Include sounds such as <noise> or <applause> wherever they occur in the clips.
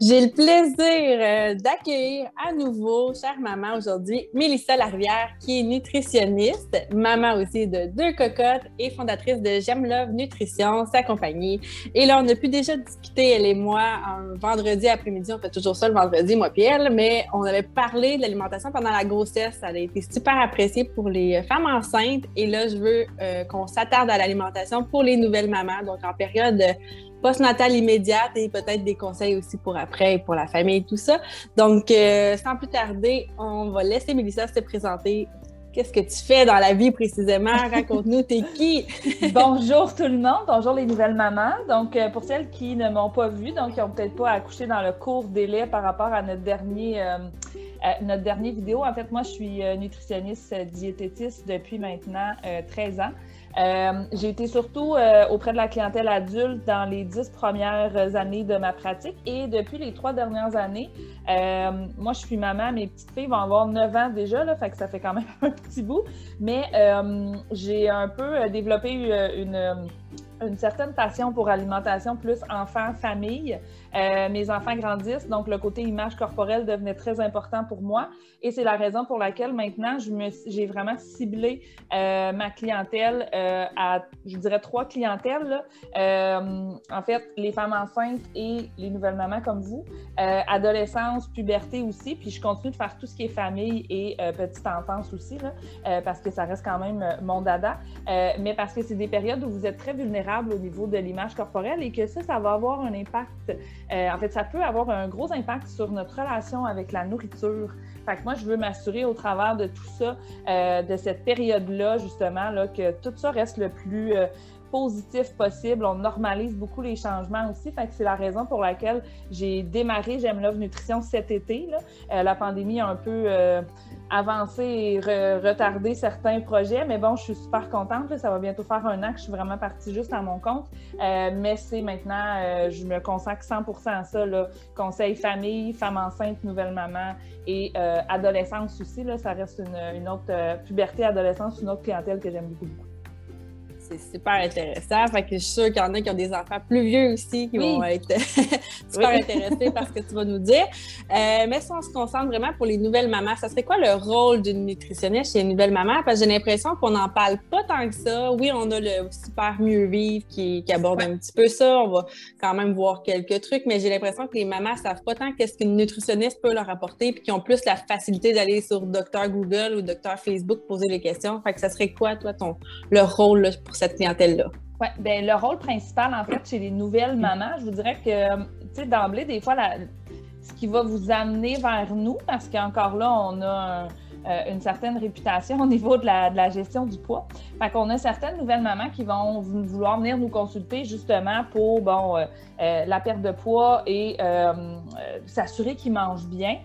J'ai le plaisir euh, d'accueillir à nouveau, chère maman, aujourd'hui, Mélissa Larivière, qui est nutritionniste, maman aussi de deux cocottes et fondatrice de J'aime Love Nutrition, sa compagnie. Et là, on a pu déjà discuter, elle et moi, un vendredi après-midi. On fait toujours ça le vendredi, moi et elle, mais on avait parlé de l'alimentation pendant la grossesse. Ça a été super apprécié pour les femmes enceintes. Et là, je veux euh, qu'on s'attarde à l'alimentation pour les nouvelles mamans, donc en période post-natale immédiate et peut-être des conseils aussi pour après et pour la famille et tout ça. Donc, euh, sans plus tarder, on va laisser Mélissa se présenter. Qu'est-ce que tu fais dans la vie précisément? Raconte-nous, t'es <laughs> qui? bonjour tout le monde, bonjour les nouvelles mamans. Donc, euh, pour celles qui ne m'ont pas vue, donc qui n'ont peut-être pas accouché dans le court délai par rapport à notre dernier, euh, notre dernière vidéo, en fait, moi, je suis nutritionniste diététiste depuis maintenant 13 ans. Euh, j'ai été surtout euh, auprès de la clientèle adulte dans les dix premières années de ma pratique et depuis les trois dernières années, euh, moi je suis maman, mes petites filles vont avoir 9 ans déjà, là, ça fait quand même <laughs> un petit bout, mais j'ai un peu développé une certaine passion pour alimentation plus enfant-famille. Euh, mes enfants grandissent, donc le côté image corporelle devenait très important pour moi. Et c'est la raison pour laquelle maintenant, j'ai vraiment ciblé euh, ma clientèle euh, à, je dirais, trois clientèles. en fait, les femmes enceintes et les nouvelles mamans comme vous, adolescence, puberté aussi. Puis je continue de faire tout ce qui est famille et petite enfance aussi, parce que ça reste quand même mon dada. mais parce que c'est des périodes où vous êtes très vulnérables au niveau de l'image corporelle et que ça, ça va avoir un impact. Euh, en fait, ça peut avoir un gros impact sur notre relation avec la nourriture. Fait que moi, je veux m'assurer au travers de tout ça, euh, de cette période-là, justement, que tout ça reste le plus euh, positif possible. On normalise beaucoup les changements aussi. Fait que c'est la raison pour laquelle j'ai démarré J'aime Love Nutrition cet été. La pandémie a un peu avancer et retarder certains projets. Mais bon, je suis super contente. Ça va bientôt faire un an que je suis vraiment partie juste à mon compte. Euh, mais c'est maintenant, euh, je me consacre 100% à ça. Là. Conseil famille, femme enceinte, nouvelle maman et euh, adolescence aussi. Là, ça reste une, une autre puberté, adolescence, une autre clientèle que j'aime beaucoup c'est super intéressant. Fait que je suis sûre qu'il y en a qui ont des enfants plus vieux aussi qui vont être <laughs> super intéressés par ce que tu vas nous dire. Euh, mais si on se concentre vraiment pour les nouvelles mamans, ça serait quoi le rôle d'une nutritionniste chez une nouvelle maman? Parce que j'ai l'impression qu'on n'en parle pas tant que ça. Oui, on a le super mieux vivre qui, aborde un petit peu ça. On va quand même voir quelques trucs, mais j'ai l'impression que les mamans ne savent pas tant qu'est-ce qu'une nutritionniste peut leur apporter, puis qu'ils ont plus la facilité d'aller sur Docteur Google ou Docteur Facebook poser les questions. Fait que ça serait quoi, toi, ton le rôle là, pour cette clientèle-là? Oui, bien, le rôle principal, en fait, chez les nouvelles mamans, je vous dirais que, tu sais, d'emblée, des fois, ce qui va vous amener vers nous, parce qu'encore là, on a euh, une certaine réputation au niveau de la, gestion du poids. Fait qu'on a certaines nouvelles mamans qui vont vouloir venir nous consulter justement pour, bon, euh, euh, la perte de poids et s'assurer qu'ils mangent bien.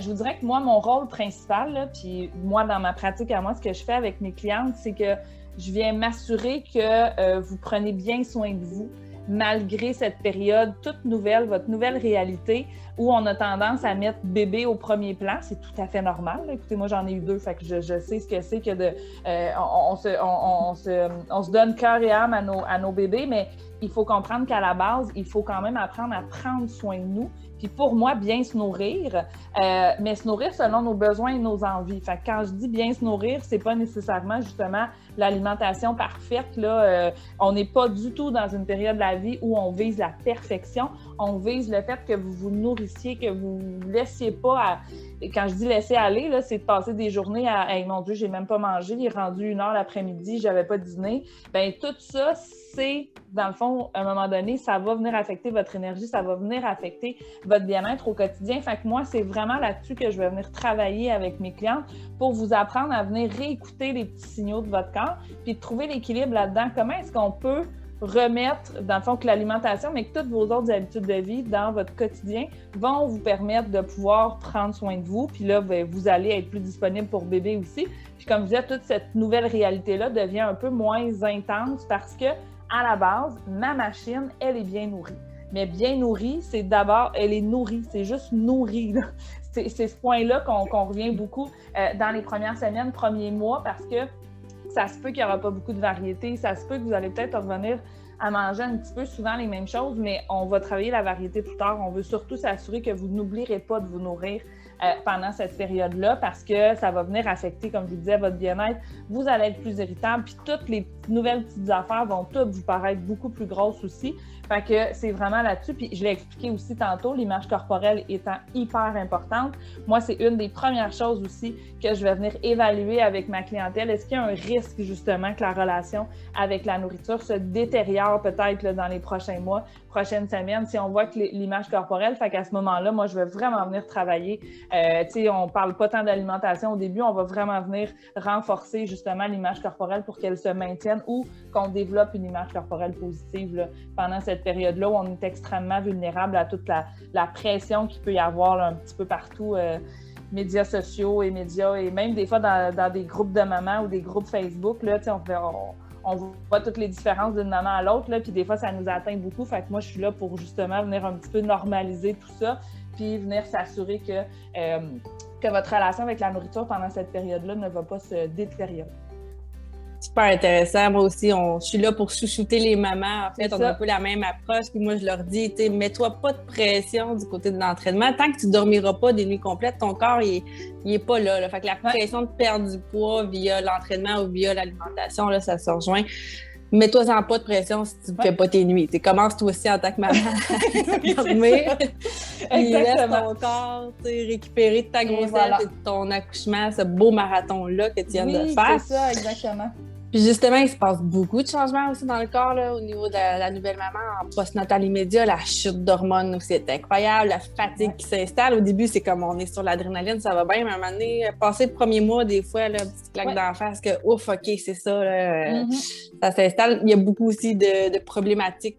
je vous dirais que moi, mon rôle principal, puis moi, dans ma pratique à moi, ce que je fais avec mes clientes, c'est que je viens m'assurer que euh, vous prenez bien soin de vous malgré cette période toute nouvelle, votre nouvelle réalité, où on a tendance à mettre bébé au premier plan. C'est tout à fait normal. Écoutez, moi, j'en ai eu deux, fait que je, sais ce que c'est que de. Euh, on, se, on, se, on, se, donne cœur et âme à nos, bébés, mais il faut comprendre qu'à la base, il faut quand même apprendre à prendre soin de nous puis pour moi, bien se nourrir, euh, mais se nourrir selon nos besoins et nos envies. Fait que quand je dis bien se nourrir, c'est pas nécessairement justement l'alimentation parfaite. Là, euh, on n'est pas du tout dans une période de la vie où on vise la perfection. On vise le fait que vous vous que vous laissiez pas à... Quand je dis laisser aller, c'est de passer des journées à hey, mon Dieu, j'ai même pas mangé, il est rendu une heure l'après-midi, j'avais pas dîné. Ben tout ça, c'est, dans le fond, à un moment donné, ça va venir affecter votre énergie, ça va venir affecter votre bien-être au quotidien. Fait que moi, c'est vraiment là-dessus que je vais venir travailler avec mes clientes pour vous apprendre à venir réécouter les petits signaux de votre corps, puis de trouver l'équilibre là-dedans. Comment est-ce qu'on peut remettre, dans le fond, que l'alimentation, mais que toutes vos autres habitudes de vie dans votre quotidien vont vous permettre de pouvoir prendre soin de vous. Puis là, ben, vous allez être plus disponible pour bébé aussi. Puis comme je disais, toute cette nouvelle réalité-là devient un peu moins intense parce que, à la base, ma machine, elle est bien nourrie. Mais bien nourrie, c'est d'abord, elle est nourrie, c'est juste nourrie. C'est ce point-là qu'on revient beaucoup euh, dans les premières semaines, premiers mois, parce que ça se peut qu'il n'y aura pas beaucoup de variété, ça se peut que vous allez peut-être revenir à manger un petit peu souvent les mêmes choses, mais on va travailler la variété plus tard. On veut surtout s'assurer que vous n'oublierez pas de vous nourrir euh, pendant cette période-là parce que ça va venir affecter, comme je vous disais, votre bien-être. Vous allez être plus irritable, puis toutes les nouvelles petites affaires vont toutes vous paraître beaucoup plus grosses aussi. Fait que c'est vraiment là-dessus. Puis je l'ai expliqué aussi tantôt, l'image corporelle étant hyper importante. Moi, c'est une des premières choses aussi que je vais venir évaluer avec ma clientèle. Est-ce qu'il y a un risque justement que la relation avec la nourriture se détériore peut-être dans les prochains mois, prochaines semaines, si on voit que l'image corporelle, fait qu'à ce moment-là, moi, je vais vraiment venir travailler. Euh, tu sais, on parle pas tant d'alimentation au début, on va vraiment venir renforcer justement l'image corporelle pour qu'elle se maintienne ou qu'on développe une image corporelle positive pendant cette période-là où on est extrêmement vulnérable à toute la, pression qu'il peut y avoir un petit peu partout. Euh, médias sociaux et médias, et même des fois dans, des groupes de mamans ou des groupes Facebook, là, on, fait, on, voit toutes les différences d'une maman à l'autre, puis des fois, ça nous atteint beaucoup. Fait que moi, je suis là pour justement venir un petit peu normaliser tout ça, puis venir s'assurer que, euh, que votre relation avec la nourriture pendant cette période-là ne va pas se détériorer super intéressant. Moi aussi, on, je suis là pour chouchouter les mamans. En fait, on a un peu la même approche. Puis moi, je leur dis, mets-toi pas de pression du côté de l'entraînement. Tant que tu dormiras pas des nuits complètes, ton corps, il, est pas là, Fait que la pression de perdre du poids via l'entraînement ou via l'alimentation, là, ça se rejoint. Mets-toi-en pas de pression si tu ne fais pas tes nuits. Tu commences toi aussi en tant que maman <laughs> <laughs> à dormir. Puis laisse ton corps récupérer de ta grossesse et de ton accouchement, ce beau marathon-là que tu viens de faire. C'est ça, exactement. Puis justement, il se passe beaucoup de changements aussi dans le corps là, au niveau de la, nouvelle maman en post-natal immédiat. La chute d'hormones aussi est incroyable, la fatigue qui s'installe. Au début, c'est comme on est sur l'adrénaline, ça va bien, mais à un moment donné, passer le premier mois, des fois, là, petite claque d'en face que ouf, OK, c'est ça, là, mm-hmm. ça s'installe. Il y a beaucoup aussi de, de problématiques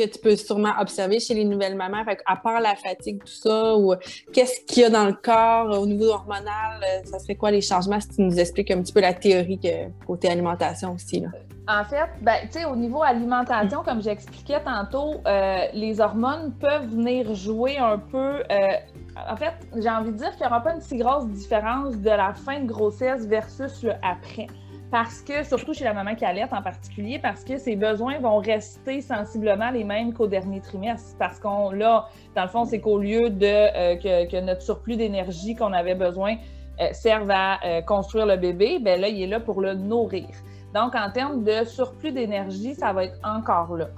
que tu peux sûrement observer chez les nouvelles mamans? à part la fatigue, tout ça, ou qu'est-ce qu'il y a dans le corps au niveau hormonal? Euh, ça serait quoi les changements si tu nous expliques un petit peu la théorie que, côté alimentation aussi? En fait, ben, au niveau alimentation, comme j'expliquais tantôt, euh, les hormones peuvent venir jouer un peu. Euh, en fait, j'ai envie de dire qu'il n'y aura pas une si grosse différence de la fin de grossesse versus le après parce que, surtout chez la maman qui allait en particulier, parce que ses besoins vont rester sensiblement les mêmes qu'au dernier trimestre. Parce qu'on, là, dans le fond, c'est qu'au lieu de euh, que, notre surplus d'énergie qu'on avait besoin euh, serve à euh, construire le bébé, ben là, il est là pour le nourrir. Donc, en termes de surplus d'énergie, ça va être encore là.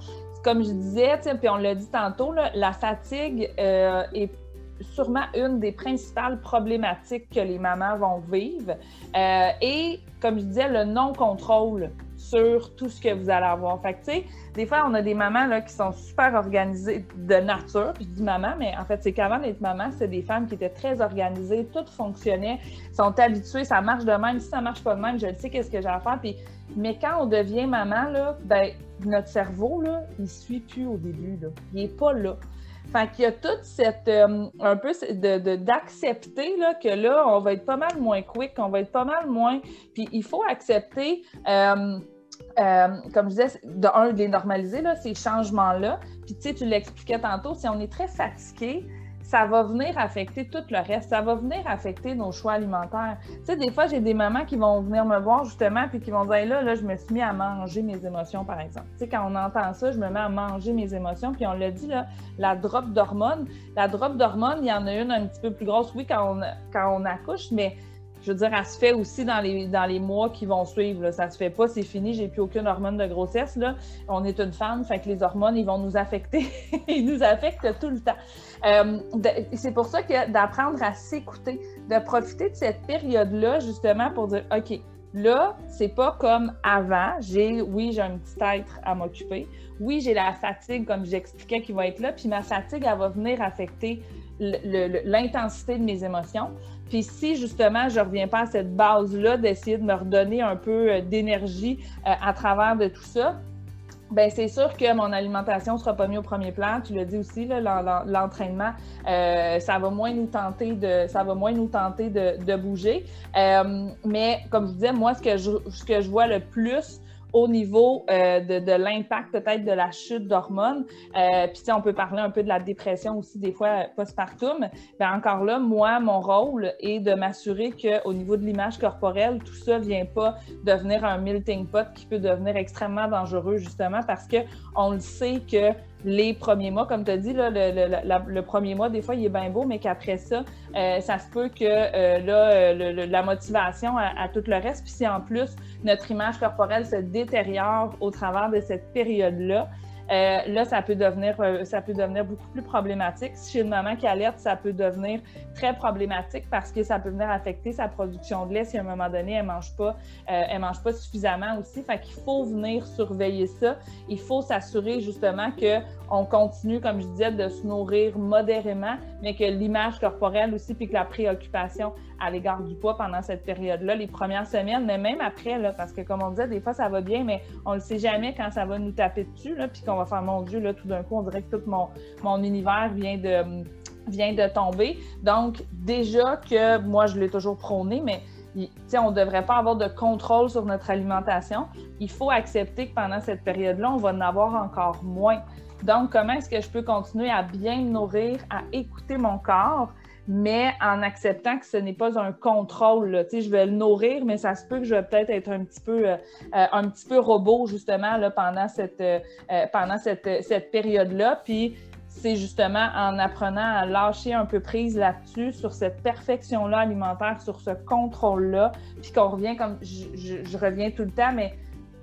Comme je disais, puis on l'a dit tantôt, la fatigue est sûrement une des principales problématiques que les mamans vont vivre. Euh, et comme je disais, le non-contrôle sur tout ce que vous allez avoir. Fait que, des fois, on a des mamans qui sont super organisées de nature. Puis je dis maman, mais en fait, c'est qu'avant d'être maman, c'est des femmes qui étaient très organisées, tout fonctionnait, sont habituées, ça marche de même. Si ça marche pas de même, je le sais qu'est-ce que j'ai à faire. Mais quand on devient maman, là, ben, notre cerveau, il suit plus au début. Là. Il n'est pas là. Fait qu'il y a toute cette, euh, un peu d'accepter là, que là, on va être pas mal moins quick, on va être pas mal moins. Puis il faut accepter, euh, euh, comme je disais, de un, de les normaliser, là, ces changements-là. Puis tu sais, tu l'expliquais tantôt, si on est très fatigué, ça va venir affecter tout le reste. Ça va venir affecter nos choix alimentaires. Tu sais, des fois, j'ai des mamans qui vont venir me voir justement puis qui vont dire là, là, je me suis mis à manger mes émotions, par exemple. Tu sais, quand on entend ça, je me mets à manger mes émotions. Puis on l'a dit, là, la drop d'hormones. La drop d'hormones, il y en a une un petit peu plus grosse, oui, quand on, quand on accouche, mais je veux dire, elle se fait aussi dans les, dans les mois qui vont suivre. Ça se fait pas, c'est fini, j'ai plus aucune hormone de grossesse. Là. On est une femme, fait que les hormones, ils vont nous affecter. <laughs> ils nous affectent tout le temps. Euh, c'est pour ça que d'apprendre à s'écouter, de profiter de cette période-là, justement, pour dire OK, là, c'est pas comme avant. J'ai, oui, j'ai un petit être à m'occuper. Oui, j'ai la fatigue, comme j'expliquais, qui va être là. Puis ma fatigue, elle va venir affecter l'intensité de mes émotions. Puis si justement je ne reviens pas à cette base-là d'essayer de me redonner un peu euh, d'énergie euh, à travers de tout ça, ben c'est sûr que mon alimentation sera pas mise au premier plan. Tu l'as dit aussi, l'entraînement, euh, ça va moins nous tenter de, ça va moins nous tenter de, bouger. mais comme je disais, moi, ce que je, ce que je vois le plus au niveau euh, de, l'impact peut-être de la chute d'hormones. Euh, puis, on peut parler un peu de la dépression aussi, des fois postpartum. Bien, encore là, moi, mon rôle est de m'assurer qu'au niveau de l'image corporelle, tout ça ne vient pas devenir un melting pot qui peut devenir extrêmement dangereux, justement, parce qu'on le sait que les premiers mois, comme tu as dit, le, premier mois, des fois, il est bien beau, mais qu'après ça, euh, ça se peut que euh, là, la motivation à, tout le reste, puis si en plus notre image corporelle se détériore au travers de cette période-là, euh, là, ça peut, devenir, euh, ça peut devenir beaucoup plus problématique. Si j'ai une maman qui alerte, ça peut devenir très problématique parce que ça peut venir affecter sa production de lait si à un moment donné, elle ne mange, pas, euh, elle mange pas suffisamment aussi. Fait qu'il faut venir surveiller ça. Il faut s'assurer justement qu'on continue, comme je disais, de se nourrir modérément, mais que l'image corporelle aussi, puis que la préoccupation à l'égard du poids pendant cette période-là, les premières semaines, mais même après, là, parce que comme on disait, des fois ça va bien, mais on ne le sait jamais quand ça va nous taper dessus, là, puis qu'on va faire mon Dieu, tout d'un coup, on dirait que tout mon, mon univers vient de vient de tomber. Donc, déjà que moi, je l'ai toujours prôné, mais on ne devrait pas avoir de contrôle sur notre alimentation. Il faut accepter que pendant cette période-là, on va en avoir encore moins. Donc, comment est-ce que je peux continuer à bien me nourrir, à écouter mon corps, mais en acceptant que ce n'est pas un contrôle. Je vais le nourrir, mais ça se peut que je vais peut-être être un petit peu, euh, euh, un petit peu robot justement là, pendant cette, euh, pendant cette, cette période-là. Puis c'est justement en apprenant à lâcher un peu prise là-dessus, sur cette perfection-là alimentaire, sur ce contrôle-là, puis qu'on revient comme je, je, reviens tout le temps, mais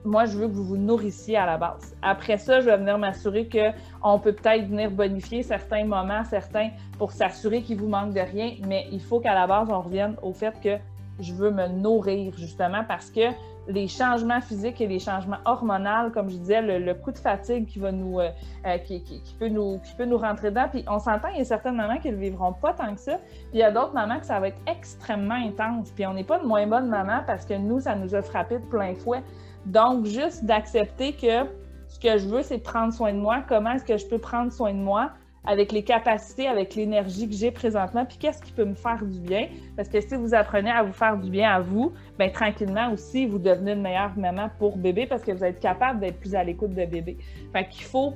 moi, je veux que vous vous nourrissiez à la base. Après ça, je vais venir m'assurer qu'on peut peut-être venir bonifier certains moments, certains, pour s'assurer qu'il vous manque de rien, mais il faut qu'à la base, on revienne au fait que je veux me nourrir, justement, parce que les changements physiques et les changements hormonaux, comme je disais, le, coup de fatigue qui va nous, euh, euh, qui, peut nous, qui peut nous rentrer dedans. Puis on s'entend, il y a certaines mamans qui ne vivront pas tant que ça. Puis il y a d'autres mamans que ça va être extrêmement intense. Puis on n'est pas de moins bonne maman parce que nous, ça nous a frappé de plein fouet. Donc, juste d'accepter que ce que je veux, c'est prendre soin de moi. Comment est-ce que je peux prendre soin de moi avec les capacités, avec l'énergie que j'ai présentement, puis qu'est-ce qui peut me faire du bien? Parce que si vous apprenez à vous faire du bien à vous, bien tranquillement aussi, vous devenez une meilleure maman pour bébé parce que vous êtes capable d'être plus à l'écoute de bébé. Fait qu'il faut,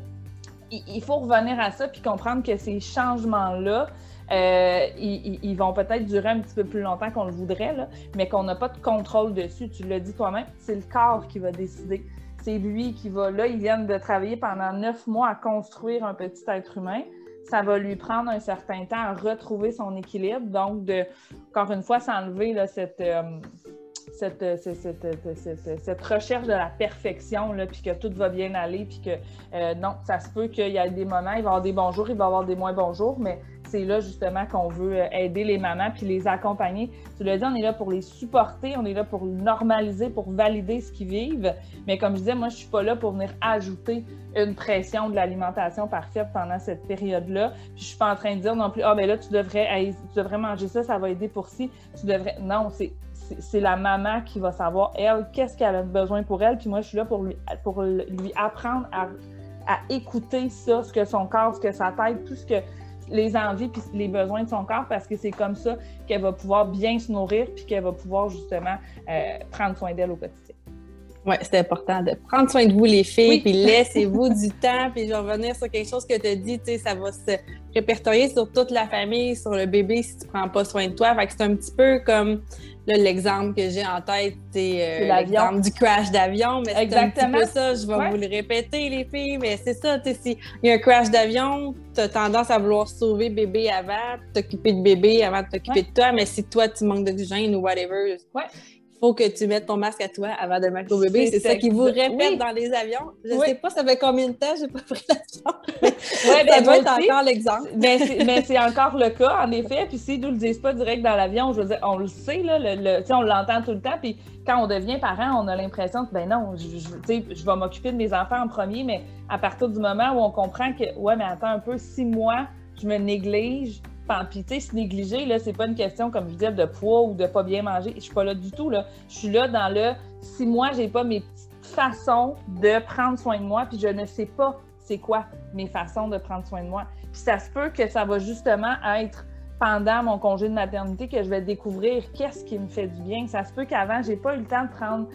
il faut revenir à ça puis comprendre que ces changements-là, euh, ils, vont peut-être durer un petit peu plus longtemps qu'on le voudrait, mais qu'on n'a pas de contrôle dessus. Tu l'as dit toi-même, c'est le corps qui va décider. C'est lui qui va. Là, ils viennent de travailler pendant neuf mois à construire un petit être humain. Ça va lui prendre un certain temps à retrouver son équilibre. Donc, de, encore une fois, s'enlever cette. Euh, cette, cette, cette, recherche de la perfection, puis que tout va bien aller, puis que euh, non, ça se peut qu'il y ait des moments, il va y avoir des bons jours, il va y avoir des moins bons jours, mais c'est là justement qu'on veut euh, aider les mamans puis les accompagner. Tu l'as dit, on est là pour les supporter, on est là pour normaliser, pour valider ce qu'ils vivent. Mais comme je disais, moi, je suis pas là pour venir ajouter une pression de l'alimentation parfaite pendant cette période-là. Puis je suis pas en train de dire non plus, ah, ben là, tu devrais, tu manger ça, ça va aider pour si. Tu devrais. Non, c'est c'est la maman qui va savoir, elle, qu'est-ce qu'elle a besoin pour elle. Puis moi, je suis là pour lui, pour lui apprendre à, à écouter ça, ce que son corps, ce que sa tête, tout ce que les envies puis les besoins de son corps parce que c'est comme ça qu'elle va pouvoir bien se nourrir puis qu'elle va pouvoir justement euh, prendre soin d'elle au quotidien. Oui, c'est important de prendre soin de vous, les filles, puis <laughs> laissez-vous du temps. Puis je vais revenir sur quelque chose que tu as dit, tu sais, ça va se répertorier sur toute la famille, sur le bébé si tu prends pas soin de toi. Fait que c'est un petit peu comme l'exemple que j'ai en tête, c'est euh, l'exemple du crash d'avion. Mais c'est un petit peu ça, je vais vous le répéter, les filles. Mais c'est ça, tu sais, s'il y a un crash d'avion, tu as tendance à vouloir sauver bébé avant, t'occuper de bébé avant de t'occuper de toi. Mais si toi, tu manques d'oxygène ou whatever, faut que tu mettes ton masque à toi avant de mettre au bébé. C'est ça qui vous répète dans les avions. Je ne sais pas ça fait combien de temps j'ai pas pris l'avion. <laughs> ouais, ça ben, doit être encore l'exemple. <laughs> mais ben, c'est encore le cas, en effet. Puis si nous le disent pas direct dans l'avion, je veux dire, on le sait, là, le, on l'entend tout le temps. Puis quand on devient parent, on a l'impression que, ben non, je, je, je vais m'occuper de mes enfants en premier, mais à partir du moment où on comprend que, ouais, mais attends un peu, si moi, je me néglige, puis, tu sais, se négliger, là, c'est pas une question, comme je disais, de poids ou de pas bien manger. Je suis pas là du tout, là. Je suis là dans le si moi, j'ai pas mes petites façons de prendre soin de moi, puis je ne sais pas c'est quoi mes façons de prendre soin de moi. Puis ça se peut que ça va justement être pendant mon congé de maternité que je vais découvrir qu'est-ce qui me fait du bien. Ça se peut qu'avant, j'ai pas eu le temps de prendre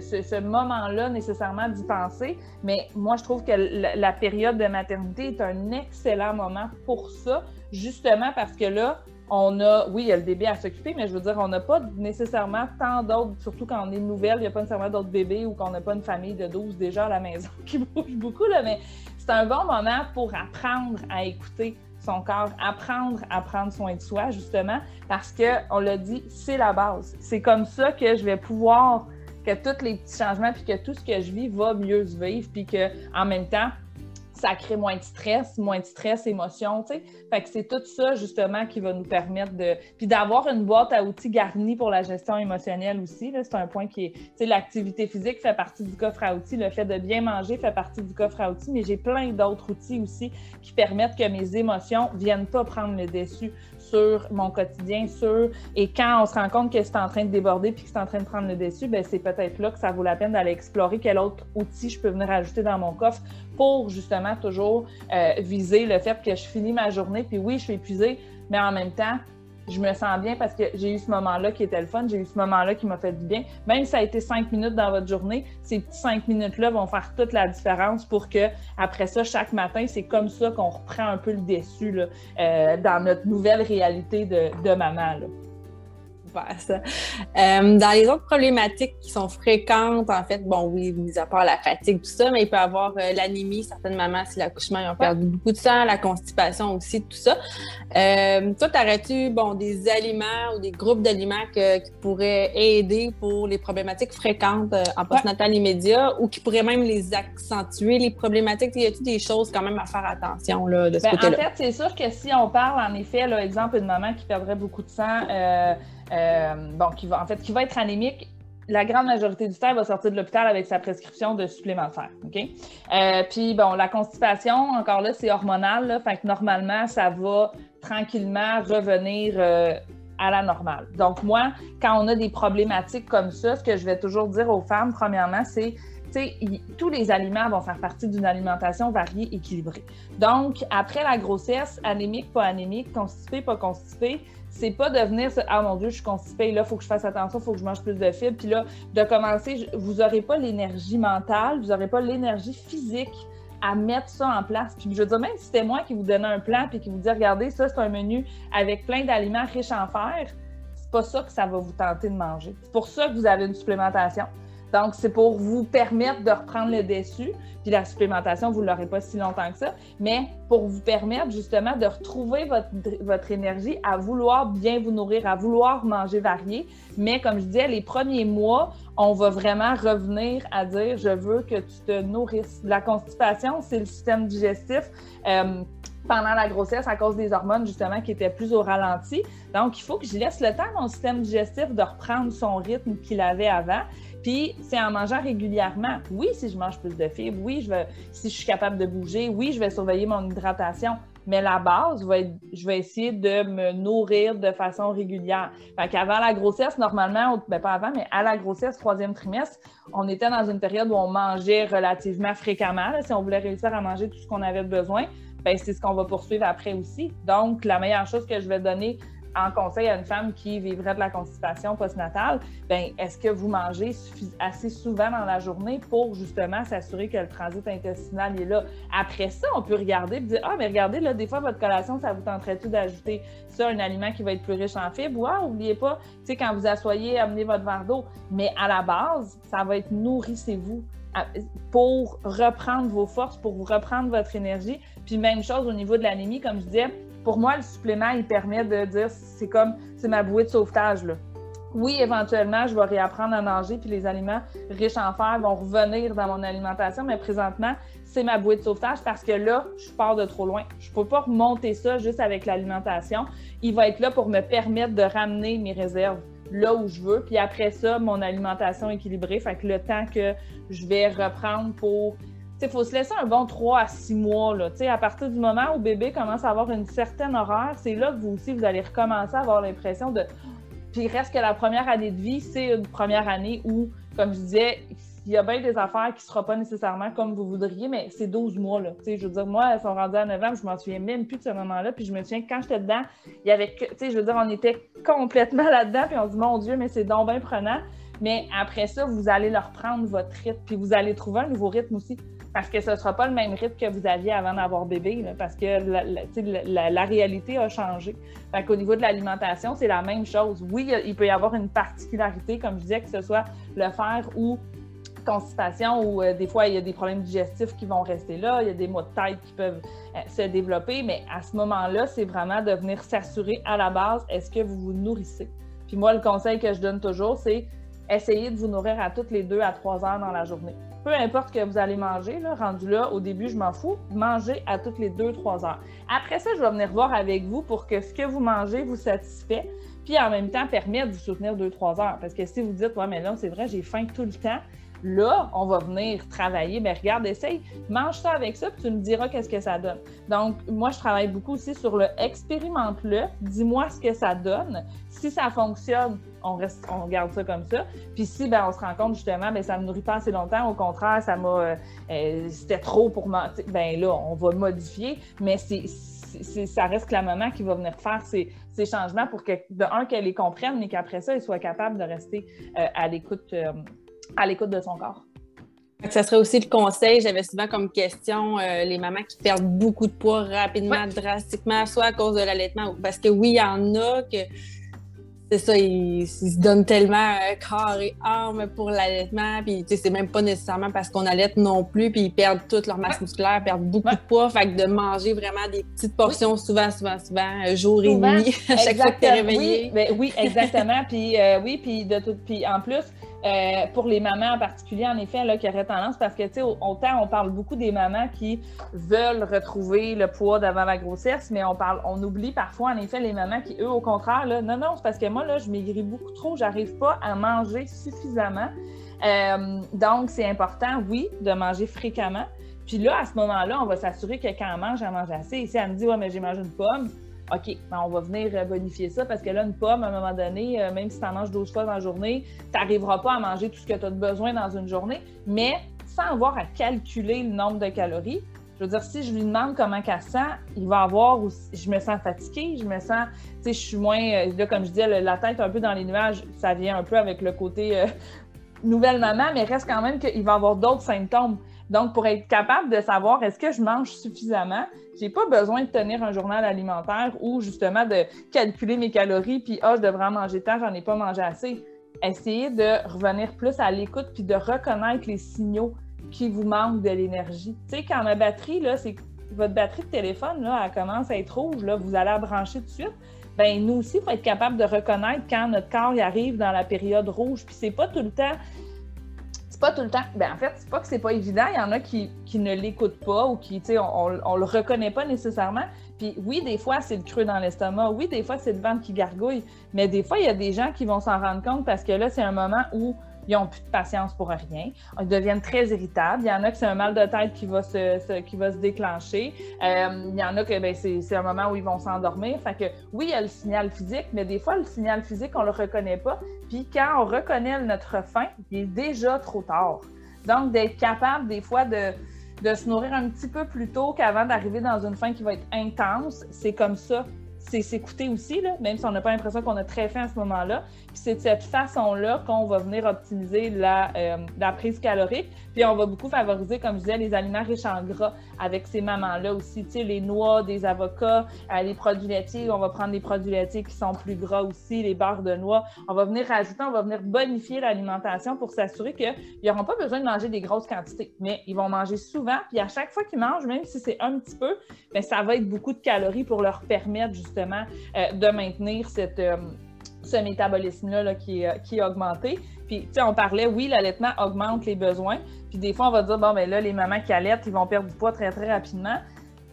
ce, moment-là nécessairement d'y penser. Mais moi, je trouve que la, période de maternité est un excellent moment pour ça, justement parce que là, on a, oui, il y a le bébé à s'occuper, mais je veux dire, on n'a pas nécessairement tant d'autres, surtout quand on est nouvelle, il n'y a pas nécessairement d'autres bébés ou qu'on n'a pas une famille de 12 déjà à la maison <laughs> qui bouge beaucoup, là, mais c'est un bon moment pour apprendre à écouter son corps, apprendre à prendre soin de soi, justement, parce que, on l'a dit, c'est la base. C'est comme ça que je vais pouvoir, que tous les petits changements, puis que tout ce que je vis va mieux se vivre, puis que, en même temps, ça crée moins de stress, moins de stress, émotion, tu sais. Fait que c'est tout ça, justement, qui va nous permettre de... Puis d'avoir une boîte à outils garnie pour la gestion émotionnelle aussi, c'est un point qui est... Tu sais, l'activité physique fait partie du coffre à outils, le fait de bien manger fait partie du coffre à outils, mais j'ai plein d'autres outils aussi qui permettent que mes émotions viennent pas prendre le dessus sur mon quotidien, sur... Et quand on se rend compte que c'est en train de déborder puis que c'est en train de prendre le dessus, ben c'est peut-être là que ça vaut la peine d'aller explorer quel autre outil je peux venir ajouter dans mon coffre pour justement toujours euh, viser le fait que je finis ma journée. Puis oui, je suis épuisée, mais en même temps, je me sens bien parce que j'ai eu ce moment-là qui était le fun, j'ai eu ce moment-là qui m'a fait du bien. Même si ça a été cinq minutes dans votre journée, ces cinq minutes-là vont faire toute la différence pour que, après ça, chaque matin, c'est comme ça qu'on reprend un peu le déçu là, euh, dans notre nouvelle réalité de, maman. Euh, dans les autres problématiques qui sont fréquentes, en fait, bon, oui, mis à part la fatigue, tout ça, mais il peut y avoir euh, l'anémie. Certaines mamans, si l'accouchement, ils ont perdu beaucoup de sang, la constipation aussi, tout ça. Euh, toi, t'aurais-tu, bon, des aliments ou des groupes d'aliments qui pourraient aider pour les problématiques fréquentes en postnatal immédiat ou qui pourraient même les accentuer, les problématiques? Y a-t-il des choses quand même à faire attention là, de ce ben, côté-là? En fait, c'est sûr que si on parle, en effet, là, exemple, une maman qui perdrait beaucoup de sang, euh, bon, qui va, en fait, qui va être anémique, la grande majorité du temps, elle va sortir de l'hôpital avec sa prescription de supplémentaire. Euh, puis, bon, la constipation, encore là, c'est hormonal. Là, fait que normalement, ça va tranquillement revenir euh, à la normale. Donc, moi, quand on a des problématiques comme ça, ce que je vais toujours dire aux femmes, premièrement, c'est tous les aliments vont faire partie d'une alimentation variée, équilibrée. Donc, après la grossesse, anémique, pas anémique, constipé, pas constipé, c'est pas de venir ah mon dieu je suis constipée là faut que je fasse attention faut que je mange plus de fibres puis là de commencer vous aurez pas l'énergie mentale vous aurez pas l'énergie physique à mettre ça en place. Puis je veux dire même si c'était moi qui vous donnais un plan puis qui vous dit regardez ça c'est un menu avec plein d'aliments riches en fer c'est pas ça que ça va vous tenter de manger. C'est pour ça que vous avez une supplémentation donc, c'est pour vous permettre de reprendre le dessus. Puis la supplémentation, vous ne l'aurez pas si longtemps que ça, mais pour vous permettre justement de retrouver votre, votre énergie à vouloir bien vous nourrir, à vouloir manger varié. Mais comme je disais, les premiers mois, on va vraiment revenir à dire je veux que tu te nourrisses. La constipation, c'est le système digestif. Euh, pendant la grossesse à cause des hormones, justement, qui étaient plus au ralenti. Donc, il faut que je laisse le temps à mon système digestif de reprendre son rythme qu'il avait avant. Puis c'est en mangeant régulièrement. Oui, si je mange plus de fibres, oui, je vais, si je suis capable de bouger, oui, je vais surveiller mon hydratation. Mais la base va être, je vais essayer de me nourrir de façon régulière. Fait qu'avant la grossesse, normalement, ben pas avant, mais à la grossesse, troisième trimestre, on était dans une période où on mangeait relativement fréquemment. si on voulait réussir à manger tout ce qu'on avait besoin, ben c'est ce qu'on va poursuivre après aussi. Donc, la meilleure chose que je vais donner en conseil à une femme qui vivrait de la constipation postnatale, ben est-ce que vous mangez assez souvent dans la journée pour justement s'assurer que le transit intestinal est là? Après ça, on peut regarder et dire Ah, mais regardez, là, des fois, votre collation, ça vous tenterait-tu d'ajouter ça, un aliment qui va être plus riche en fibres? Ah, oubliez pas, tu sais, quand vous asseyez, amenez votre verre d'eau. Mais à la base, ça va être nourrissez-vous pour reprendre vos forces, pour reprendre votre énergie. Puis même chose au niveau de l'anémie, comme je disais, pour moi, le supplément, il permet de dire c'est comme c'est ma bouée de sauvetage. Là. Oui, éventuellement, je vais réapprendre à manger, puis les aliments riches en fer vont revenir dans mon alimentation, mais présentement, c'est ma bouée de sauvetage parce que là, je pars de trop loin. Je ne peux pas remonter ça juste avec l'alimentation. Il va être là pour me permettre de ramener mes réserves là où je veux. Puis après ça, mon alimentation équilibrée. Fait que le temps que je vais reprendre pour il faut se laisser un bon 3 à 6 mois. Là. à partir du moment où bébé commence à avoir une certaine horreur, c'est là que vous aussi, vous allez recommencer à avoir l'impression de. Puis reste que la première année de vie, c'est une première année où, comme je disais, il y a bien des affaires qui ne seront pas nécessairement comme vous voudriez, mais c'est 12 mois. Là. je veux dire, moi, elles sont rendues à novembre, je m'en souviens même plus de ce moment-là. Puis je me souviens que quand j'étais dedans, il y avait que, je veux dire, on était complètement <laughs> là-dedans, puis on dit, mon Dieu, mais c'est donc bien prenant. Mais après ça, vous allez leur prendre votre rythme, puis vous allez trouver un nouveau rythme aussi. Parce que ce ne sera pas le même rythme que vous aviez avant d'avoir bébé, parce que la, réalité a changé. Fait qu'au niveau de l'alimentation, c'est la même chose. Oui, il peut y avoir une particularité, comme je disais, que ce soit le fer ou constipation ou euh, des fois il y a des problèmes digestifs qui vont rester là, il y a des maux de tête qui peuvent euh, se développer, mais à ce moment-là, c'est vraiment de venir s'assurer à la base, est-ce que vous vous nourrissez? Puis moi, le conseil que je donne toujours, c'est essayer de vous nourrir à toutes les deux à trois heures dans la journée. Peu importe que vous allez manger, rendu là, au début, je m'en fous, mangez à toutes les deux, trois heures. Après ça, je vais venir voir avec vous pour que ce que vous mangez vous satisfait, puis en même temps permettre de vous soutenir deux, trois heures. Parce que si vous dites, ouais, mais là, c'est vrai, j'ai faim tout le temps, Là, on va venir travailler. Mais regarde, essaye, mange ça avec ça, puis tu me diras qu'est-ce que ça donne. Donc, moi, je travaille beaucoup aussi sur le expérimente-le, dis-moi ce que ça donne. Si ça fonctionne, on reste, on garde ça comme ça. Puis si ben, on se rend compte justement, ben, ça ne me nourrit pas assez longtemps, au contraire, ça m'a euh, euh, c'était trop pour moi. Ben là, on va modifier, mais c'est ça reste que la maman qui va venir faire ces, changements pour que, de un, qu'elle les comprenne, mais qu'après ça, elle soit capable de rester euh, à l'écoute à l'écoute de son corps. Ça serait aussi le conseil, j'avais souvent comme question euh, les mamans qui perdent beaucoup de poids rapidement, drastiquement, soit à cause de l'allaitement, parce que oui, il y en a que c'est ça, ils, se donnent tellement euh, corps et âme pour l'allaitement, puis c'est même pas nécessairement parce qu'on allait non plus, puis ils perdent toute leur masse musculaire, perdent beaucoup de poids, fait que de manger vraiment des petites portions souvent, souvent, souvent, euh, jour et nuit, <laughs> à chaque fois que tu es réveillé. Oui, ben, oui exactement, puis oui, puis de tout, puis en plus, euh, pour les mamans en particulier, en effet, là, qui auraient tendance, parce que, tu sais, autant on parle beaucoup des mamans qui veulent retrouver le poids d'avant la grossesse, mais on parle, on oublie parfois, en effet, les mamans qui, eux, au contraire, là, non, non, c'est parce que moi, là, je maigris beaucoup trop, j'arrive pas à manger suffisamment. Euh, donc, c'est important, oui, de manger fréquemment. Puis là, à ce moment-là, on va s'assurer que quand on mange, elle mange assez. Et si elle me dit, ouais, mais j'ai mangé une pomme, OK, ben, on va venir euh, bonifier ça parce que là, une pomme, à un moment donné, euh, même si tu en manges 12 fois dans la journée, tu n'arriveras pas à manger tout ce que tu as besoin dans une journée, mais sans avoir à calculer le nombre de calories. Je veux dire, si je lui demande comment elle sent, il va avoir aussi, je me sens fatiguée, je me sens, tu sais, je suis moins, euh, là, comme je disais, la tête un peu dans les nuages, ça vient un peu avec le côté nouvelle maman, mais reste quand même qu'il va avoir d'autres symptômes. Donc, pour être capable de savoir est-ce que je mange suffisamment, j'ai pas besoin de tenir un journal alimentaire ou justement de calculer mes calories, puis ah, je devrais en manger tant, j'en ai pas mangé assez. Essayez de revenir plus à l'écoute puis de reconnaître les signaux qui vous manquent de l'énergie. Tu sais, quand ma batterie, là, c'est votre batterie de téléphone, là, elle commence à être rouge, là, vous allez la brancher tout de suite. Ben nous aussi, il faut être capable de reconnaître quand notre corps arrive dans la période rouge. Puis c'est pas tout le temps pas tout le temps. Ben, en fait, c'est pas que c'est pas évident. Il y en a qui, ne l'écoutent pas ou qui, tu sais, on, on, le reconnaît pas nécessairement. Puis oui, des fois, c'est le creux dans l'estomac. Oui, des fois, c'est le ventre qui gargouille. Mais des fois, il y a des gens qui vont s'en rendre compte parce que là, c'est un moment où ils n'ont plus de patience pour rien. Ils deviennent très irritables. Il y en a que c'est un mal de tête qui va se, qui va se déclencher. Euh, il y en a que ben, c'est un moment où ils vont s'endormir. Fait que oui, il y a le signal physique, mais des fois, le signal physique, on ne le reconnaît pas. Puis quand on reconnaît notre faim, il est déjà trop tard. Donc, d'être capable des fois de, de se nourrir un petit peu plus tôt qu'avant d'arriver dans une faim qui va être intense, c'est comme ça c'est s'écouter aussi, là, même si on n'a pas l'impression qu'on a très faim à ce moment-là. Puis c'est de cette façon-là qu'on va venir optimiser la, euh, la, prise calorique. Puis on va beaucoup favoriser, comme je disais, les aliments riches en gras avec ces mamans-là aussi. Tu sais, les noix, des avocats, euh, les produits laitiers. On va prendre des produits laitiers qui sont plus gras aussi, les barres de noix. On va venir rajouter, on va venir bonifier l'alimentation pour s'assurer qu'ils n'auront pas besoin de manger des grosses quantités. Mais ils vont manger souvent. Puis à chaque fois qu'ils mangent, même si c'est un petit peu, bien, ça va être beaucoup de calories pour leur permettre justement euh, de maintenir euh, ce métabolisme-là qui, est, qui est augmenté. Puis, tu sais, on parlait, oui, l'allaitement augmente les besoins. Puis des fois, on va dire, bon, ben là, les mamans qui allaitent, ils vont perdre du poids très, très rapidement.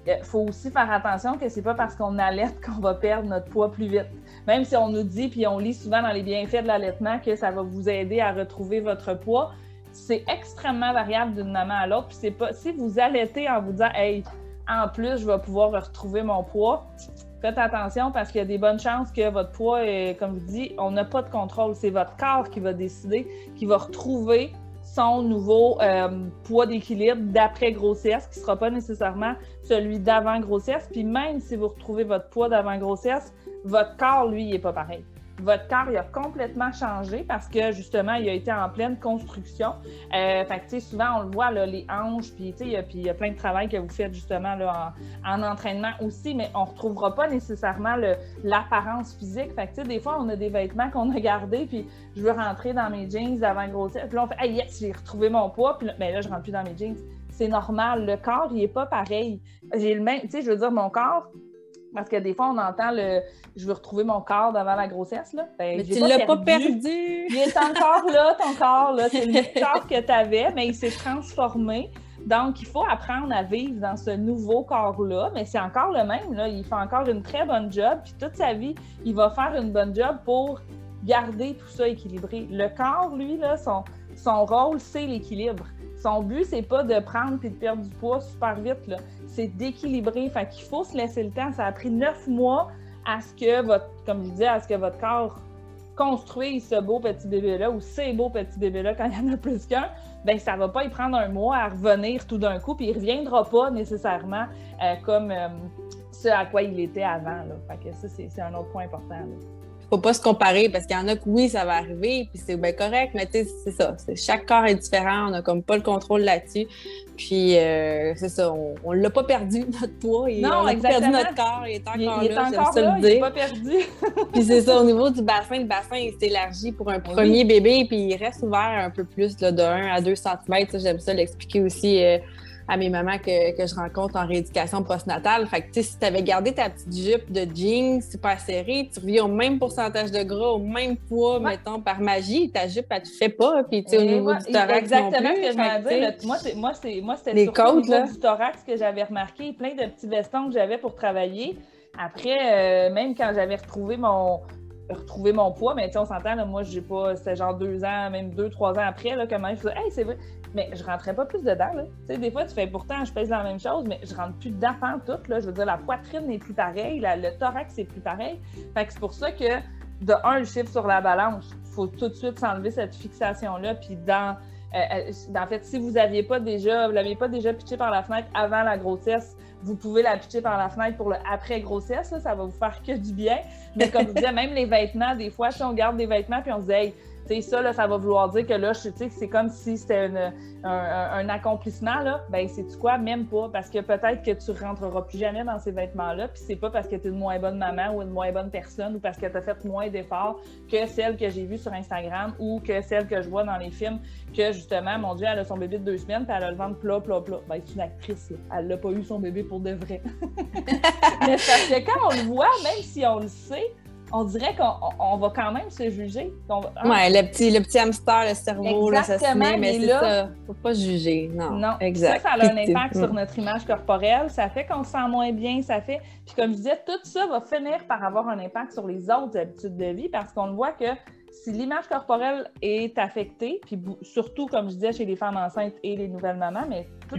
Il euh, faut aussi faire attention que c'est pas parce qu'on allaite <laughs> qu'on va perdre notre poids plus vite. Même si on nous dit, puis on lit souvent dans les bienfaits de l'allaitement que ça va vous aider à retrouver votre poids, c'est extrêmement variable d'une maman à l'autre. Puis c'est pas, si vous allaitez en vous disant, hey, en plus, je vais pouvoir retrouver mon poids, faites attention parce qu'il y a des bonnes chances que votre poids, comme je vous dis, on n'a pas de contrôle. C'est votre corps qui va décider, qui va retrouver son nouveau euh, poids d'équilibre d'après grossesse, qui ne sera pas nécessairement celui d'avant grossesse. Puis même si vous retrouvez votre poids d'avant grossesse, votre corps, lui, n'est pas pareil. Votre corps il a complètement changé parce que justement, il a été en pleine construction. Euh, fait que, souvent, on le voit, là, les hanches, puis il y, a plein de travail que vous faites justement là, en, entraînement aussi, mais on ne retrouvera pas nécessairement l'apparence physique. Fait que, des fois, on a des vêtements qu'on a gardés, puis je veux rentrer dans mes jeans avant grossesse. Puis là, on fait, hey, yes, j'ai retrouvé mon poids, puis là, mais là, je rentre plus dans mes jeans. C'est normal. Le corps, il n'est pas pareil. J'ai le même, tu sais, je veux dire, mon corps, parce que des fois, on entend le je veux retrouver mon corps d'avant la grossesse. Là. Ben, mais tu ne l'as pas perdu. Il est encore là, ton corps. Là. C'est le <laughs> corps que tu avais, mais il s'est transformé. Donc, il faut apprendre à vivre dans ce nouveau corps-là, mais c'est encore le même. Là. Il fait encore une très bonne job. Puis toute sa vie, il va faire une bonne job pour garder tout ça équilibré. Le corps, lui, là, son, son rôle, c'est l'équilibre. Son but, c'est pas de prendre et de perdre du poids super vite. Là c'est d'équilibrer. Fait qu'il faut se laisser le temps. Ça a pris neuf mois à ce que votre, comme je disais, à ce que votre corps construise ce beau petit bébé-là ou ces beaux petits bébés-là quand il y en a plus qu'un, ben ça va pas y prendre un mois à revenir tout d'un coup, puis il reviendra pas nécessairement euh, comme euh, ce à quoi il était avant. Là. Fait que ça, c'est un autre point important faut pas se comparer parce qu'il y en a que oui, ça va arriver, puis c'est bien correct, mais tu sais, c'est ça. Chaque corps est différent, on n'a comme pas le contrôle là-dessus. Puis euh, c'est ça, on, ne l'a pas perdu, <laughs> notre poids. Et non, on a perdu notre corps, il est encore il, là, est encore là, il pas perdu. <laughs> puis c'est ça, au niveau du bassin, le bassin il s'élargit pour un premier bébé, puis il reste ouvert un peu plus là, de 1 à 2 cm. J'aime ça l'expliquer aussi. Euh, à mes mamans que, que je rencontre en rééducation postnatale. Fait que, si tu avais gardé ta petite jupe de jeans super serrée, tu reviens au même pourcentage de gras, au même poids, mettons, par magie, ta jupe, elle te fait pas. Puis, tu sais, au niveau du thorax. Exactement ce que je veux dire. Moi, moi, c'était surtout côtes, au niveau du thorax que j'avais remarqué, plein de petits vestons que j'avais pour travailler. Après, euh, même quand j'avais retrouvé mon, retrouver mon poids, mais on s'entend, moi, j'ai pas, c'était genre deux ans, même deux, trois ans après, là, même, je faisais, hey, c'est vrai, mais je rentrais pas plus dedans, là. Tu sais, des fois, tu fais, pourtant, je pèse la même chose, mais je rentre plus dedans tout, là. Je veux dire, la poitrine n'est plus pareille, le thorax c'est plus pareil. Fait que c'est pour ça que, de un, le chiffre sur la balance, il faut tout de suite s'enlever cette fixation-là, puis dans, euh, euh, en fait, si vous aviez pas déjà, vous l'aviez pas déjà pitché par la fenêtre avant la grossesse, vous pouvez la pitcher par la fenêtre pour le après-grossesse, ça va vous faire que du bien. Mais comme je disais, même les vêtements, des fois, si on garde des vêtements puis on se dit, hey, ça, là, ça va vouloir dire que là, c'est comme si c'était un, accomplissement, là. Ben, c'est tu quoi? Même pas, parce que peut-être que tu rentreras plus jamais dans ces vêtements-là, puis c'est pas parce que tu es une moins bonne maman ou une moins bonne personne ou parce que tu as fait moins d'efforts que celle que j'ai vue sur Instagram ou que celle que je vois dans les films, que justement, mon Dieu, elle a son bébé de deux semaines, puis elle a le ventre plat, plat, plat. Ben, c'est une actrice. Elle n'a pas eu son bébé pour de vrai. <laughs> Mais parce que quand on le voit, même si on le sait, on dirait qu'on va quand même se juger. Hein? Oui, le petit, le petit hamster, le cerveau, là, ça se met, mais ça. Faut pas juger. Non, non. exact. Ça, ça a un impact sur notre image corporelle. Ça fait qu'on se sent moins bien. Ça fait. Puis comme je disais, tout ça va finir par avoir un impact sur les autres habitudes de vie parce qu'on le voit que si l'image corporelle est affectée, puis surtout, comme je disais, chez les femmes enceintes et les nouvelles mamans, mais tout,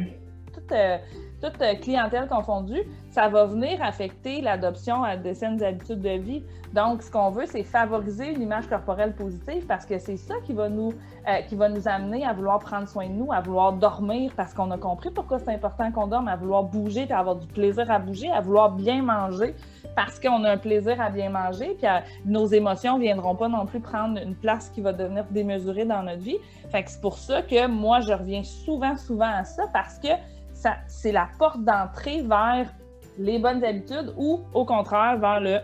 euh, toute euh, clientèle confondue, ça va venir affecter l'adoption de saines habitudes de vie. Donc, ce qu'on veut, c'est favoriser une image corporelle positive parce que c'est ça qui va, nous, euh, qui va nous amener à vouloir prendre soin de nous, à vouloir dormir parce qu'on a compris pourquoi c'est important qu'on dorme, à vouloir bouger et avoir du plaisir à bouger, à vouloir bien manger parce qu'on a un plaisir à bien manger, puis nos émotions ne viendront pas non plus prendre une place qui va devenir démesurée dans notre vie. Fait que c'est pour ça que moi, je reviens souvent, souvent à ça parce que c'est la porte d'entrée vers les bonnes habitudes ou au contraire vers le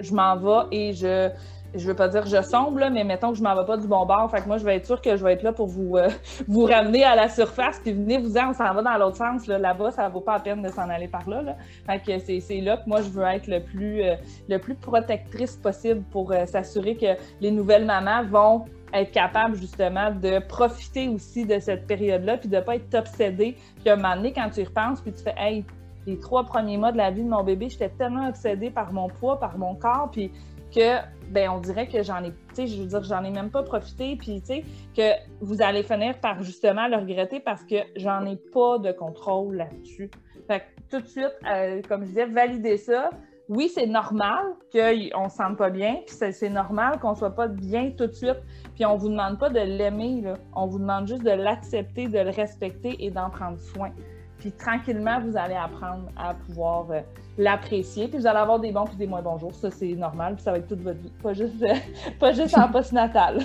je m'en vais et je je veux pas dire je sombre, mais mettons que je m'en vais pas du bon bord. Fait moi, je vais être sûre que je vais être là pour vous, euh, <laughs> vous ramener à la surface, puis venez vous dire, on s'en va dans l'autre sens. Là-bas, ça vaut pas la peine de s'en aller par là. Fait que c'est là que moi, je veux être le plus, euh, le plus protectrice possible pour euh, s'assurer que les nouvelles mamans vont être capable justement de profiter aussi de cette période-là, puis de ne pas être obsédé. Puis à un moment donné, quand tu y repenses, puis tu fais Hey, les trois premiers mois de la vie de mon bébé, j'étais tellement obsédée par mon poids, par mon corps, puis que ben on dirait que j'en ai, tu sais, je veux dire, j'en ai même pas profité, puis tu sais, que vous allez finir par justement le regretter parce que j'en ai pas de contrôle là-dessus. Fait que tout de suite, euh, comme je disais, valider ça, oui, c'est normal qu'on ne se sente pas bien, puis c'est normal qu'on ne soit pas bien tout de suite. Puis on ne vous demande pas de l'aimer, on vous demande juste de l'accepter, de le respecter et d'en prendre soin. Puis tranquillement, vous allez apprendre à pouvoir euh, l'apprécier. Puis vous allez avoir des bons puis des moins bons jours. Ça, c'est normal. Puis ça va être toute votre vie. Pas juste, euh, <laughs> pas juste en post-natal.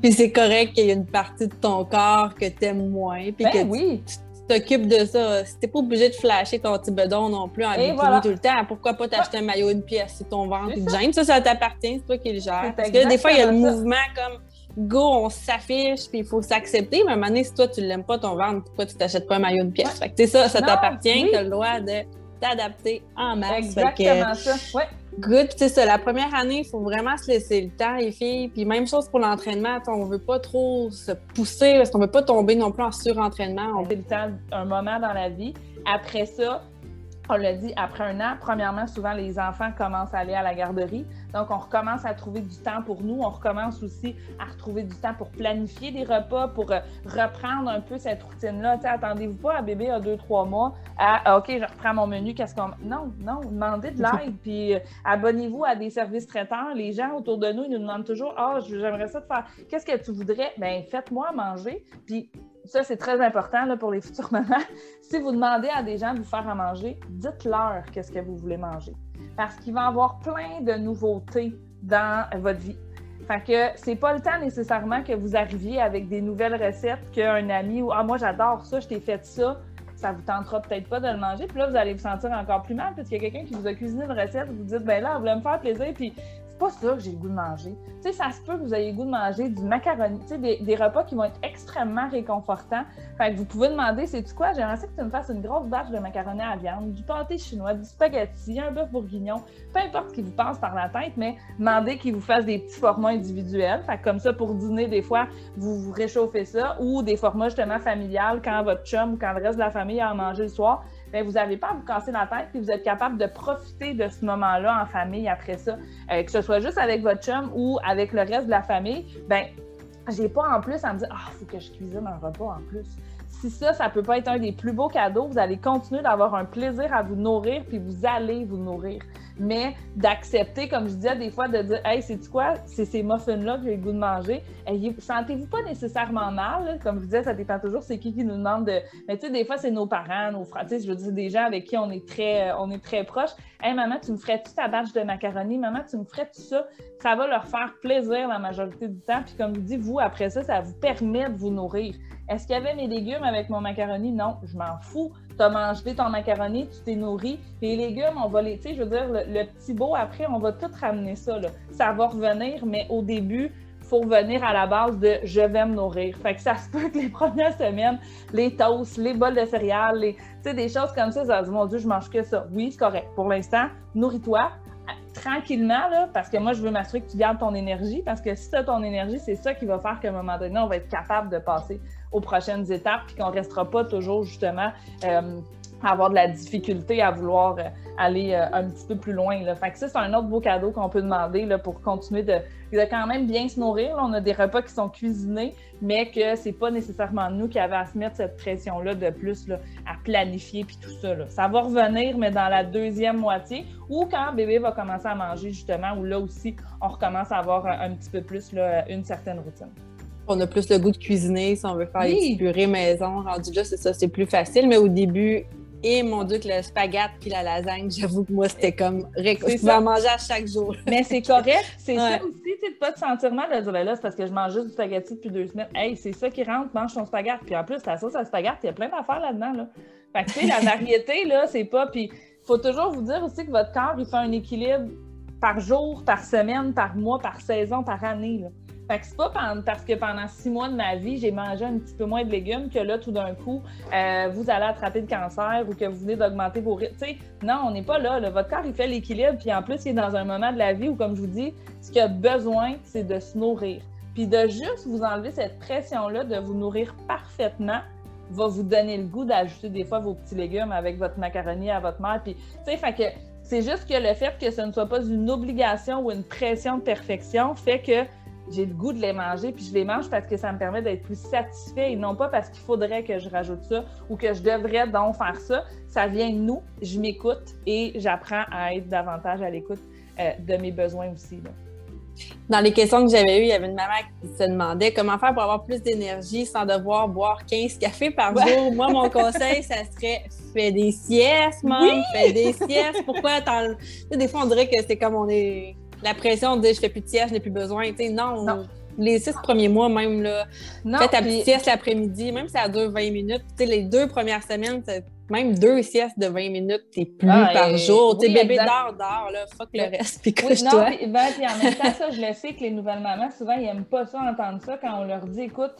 puis c'est correct qu'il y ait une partie de ton corps que tu aimes moins. Puis ben que oui. tu t'occupes de ça. Si t'es pas obligé de flasher ton petit bedon non plus en bikini tout le temps, pourquoi pas t'acheter un maillot une pièce? Sur ton ventre de gêne? Ça, ça t'appartient, c'est toi qui le gères. Parce que des fois, il y a le mouvement comme go, on s'affiche, puis il faut s'accepter. Mais à un moment donné, si toi, tu l'aimes pas ton ventre, pourquoi tu t'achètes pas un maillot de pièce? Fait que, ça, ça t'appartient, tu as le droit de t'adapter en masse. Exactement ça, ouais. Good, c'est ça. La première année, il faut vraiment se laisser le temps, les filles. Puis même chose pour l'entraînement. On veut pas trop se pousser parce qu'on veut pas tomber non plus en surentraînement. On... Le temps, un moment dans la vie. Après ça, on l'a dit, après un an, premièrement, souvent, les enfants commencent à aller à la garderie. Donc, on recommence à trouver du temps pour nous. On recommence aussi à retrouver du temps pour planifier des repas, pour euh, reprendre un peu cette routine-là. Attendez-vous pas à bébé à deux, trois mois à ah, OK, je reprends mon menu, qu'est-ce qu'on. Non, non, demandez de l'aide. Puis, euh, abonnez-vous à des services traitants. Les gens autour de nous, ils nous demandent toujours Ah, oh, j'aimerais ça te faire. Qu'est-ce que tu voudrais? Bien, faites-moi manger. Puis, ça, c'est très important là, pour les futures <laughs> mamans. si vous demandez à des gens de vous faire à manger, dites-leur qu'est-ce que vous voulez manger. Parce qu'il va y avoir plein de nouveautés dans votre vie. Fait que c'est pas le temps nécessairement que vous arriviez avec des nouvelles recettes qu'un ami ou Ah, moi j'adore ça, je t'ai fait ça, ça vous tentera peut-être pas de le manger. Puis là, vous allez vous sentir encore plus mal parce qu'il y a quelqu'un qui vous a cuisiné une recette, vous dites ben là, vous voulez me faire plaisir, puis pas ça que j'ai le goût de manger. Tu sais, ça se peut que vous ayez le goût de manger du macaroni, tu sais, des, repas qui vont être extrêmement réconfortants. Fait que vous pouvez demander, c'est tu quoi? J'aimerais ça que tu me fasses une grosse batch de macaroni à viande, du pâté chinois, du spaghetti, un bœuf bourguignon, peu importe ce qui vous passe par la tête, mais demandez qu'il vous fasse des petits formats individuels. Fait que comme ça, pour dîner, des fois, vous vous réchauffez ça, ou des formats justement familiales quand votre chum ou quand le reste de la famille a mangé le soir. Ben, vous n'avez pas à vous casser la tête, puis vous êtes capable de profiter de ce moment-là en famille après ça, euh, que ce soit juste avec votre chum ou avec le reste de la famille. Ben, j'ai pas en plus à me dire ah faut que je cuisine un repas en plus. Si ça, ça peut pas être un des plus beaux cadeaux, vous allez continuer d'avoir un plaisir à vous nourrir, puis vous allez vous nourrir mais d'accepter, comme je disais, des fois, de dire Hey, c'est quoi, c'est ces muffins-là que j'ai le goût de manger. Sentez-vous pas nécessairement mal, comme je disais, ça dépend toujours, c'est qui qui nous demande de. Mais tu sais, des fois, c'est nos parents, nos frères, je veux dire, des gens avec qui on est très, on est très proches. Hey, maman, tu me ferais-tu ta batch de macaroni? Maman, tu me ferais tout ça? Ça va leur faire plaisir la majorité du temps. Puis, comme je dis, vous, après ça, ça vous permet de vous nourrir. Est-ce qu'il y avait mes légumes avec mon macaroni? Non, je m'en fous tu as mangé ton macaroni, tu t'es nourri. Les légumes, on va les, tu sais, je veux dire, le, petit beau après, on va tout ramener ça. Là. Ça va revenir, mais au début, il faut revenir à la base de je vais me nourrir. Fait que ça se peut que les <laughs> premières semaines, les toasts, les bols de céréales, les, des choses comme ça, ça dit, mon Dieu, je mange que ça. Oui, c'est correct. Pour l'instant, nourris-toi tranquillement, là, parce que moi, je veux m'assurer que tu gardes ton énergie, parce que si tu as ton énergie, c'est ça qui va faire qu'à un moment donné, on va être capable de passer aux prochaines étapes, puis qu'on ne restera pas toujours justement euh, avoir de la difficulté à vouloir euh, aller euh, un petit peu plus loin. Là. Fait que ça, c'est un autre beau cadeau qu'on peut demander là, pour continuer de, quand même bien se nourrir. on a des repas qui sont cuisinés, mais que c'est pas nécessairement nous qui avons à se mettre cette pression-là de plus là, à planifier puis tout ça. Là. Ça va revenir, mais dans la deuxième moitié ou quand bébé va commencer à manger, justement, où là aussi, on recommence à avoir un, petit peu plus là, une certaine routine. On a plus le goût de cuisiner si on veut faire des purées maison. Rendu là, c'est ça, c'est plus facile. Mais au début, et mon Dieu, que le spaghette puis la lasagne, j'avoue que moi, c'était comme tu vas manger à chaque jour. <laughs> Mais c'est correct. C'est ça aussi, tu sais, de pas te sentir mal de dire, ben là, c'est parce que je mange juste du spaghetti depuis deux semaines. Hey, c'est ça qui rentre, mange ton spaghetti. Puis en plus, la sauce à spaghetti, il y a plein d'affaires là-dedans. Là. Fait que, tu sais, la <laughs> variété, là, c'est pas. Puis il faut toujours vous dire aussi que votre corps, il fait un équilibre par jour, par semaine, par mois, par saison, par année. Là. Fait que c'est pas parce que pendant six mois de ma vie, j'ai mangé un petit peu moins de légumes que là, tout d'un coup, euh, vous allez attraper le cancer ou que vous venez d'augmenter vos rythmes. non, on n'est pas là, Votre corps, il fait l'équilibre. Puis en plus, il est dans un moment de la vie où, comme je vous dis, ce qu'il a besoin, c'est de se nourrir. Puis de juste vous enlever cette pression-là de vous nourrir parfaitement va vous donner le goût d'ajouter des fois vos petits légumes avec votre macaroni à votre mère. Puis, tu sais, fait que c'est juste que le fait que ce ne soit pas une obligation ou une pression de perfection fait que j'ai le goût de les manger, puis je les mange parce que ça me permet d'être plus satisfait et non pas parce qu'il faudrait que je rajoute ça ou que je devrais donc faire ça. Ça vient de nous, je m'écoute et j'apprends à être davantage à l'écoute euh, de mes besoins aussi. Dans les questions que j'avais eues, il y avait une maman qui se demandait comment faire pour avoir plus d'énergie sans devoir boire 15 cafés par jour. Moi, mon conseil, ça serait fais des siestes, maman, fais des siestes. Pourquoi Des fois, on dirait que c'est comme on est. La pression, on dit je fais plus de sieste, je n'ai plus besoin. non. non les six premiers mois, même, là, fais ta petite sieste l'après-midi, même si ça dure 20 minutes. les deux premières semaines, même deux siestes de 20 minutes, t'es plus ah, par jour. Tes bébé dort, dort, là, fuck le reste, puis couche-toi. Oui, ben, en même temps, ça, je le sais que les nouvelles mamans, souvent, ils n'aiment pas ça, entendre ça, quand on leur dit, écoute,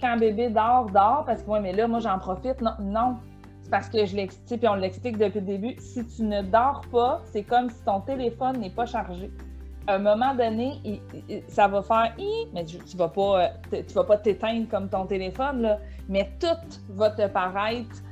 quand bébé dort, dort, parce que, moi, mais là, moi, j'en profite. Non, non. C'est parce que je l'explique, puis on l'explique depuis le début. Si tu ne dors pas, c'est comme si ton téléphone n'est pas chargé à un moment donné, ça va faire mais tu vas pas, euh, tu vas pas t'éteindre comme ton téléphone, là, mais tout va te paraître.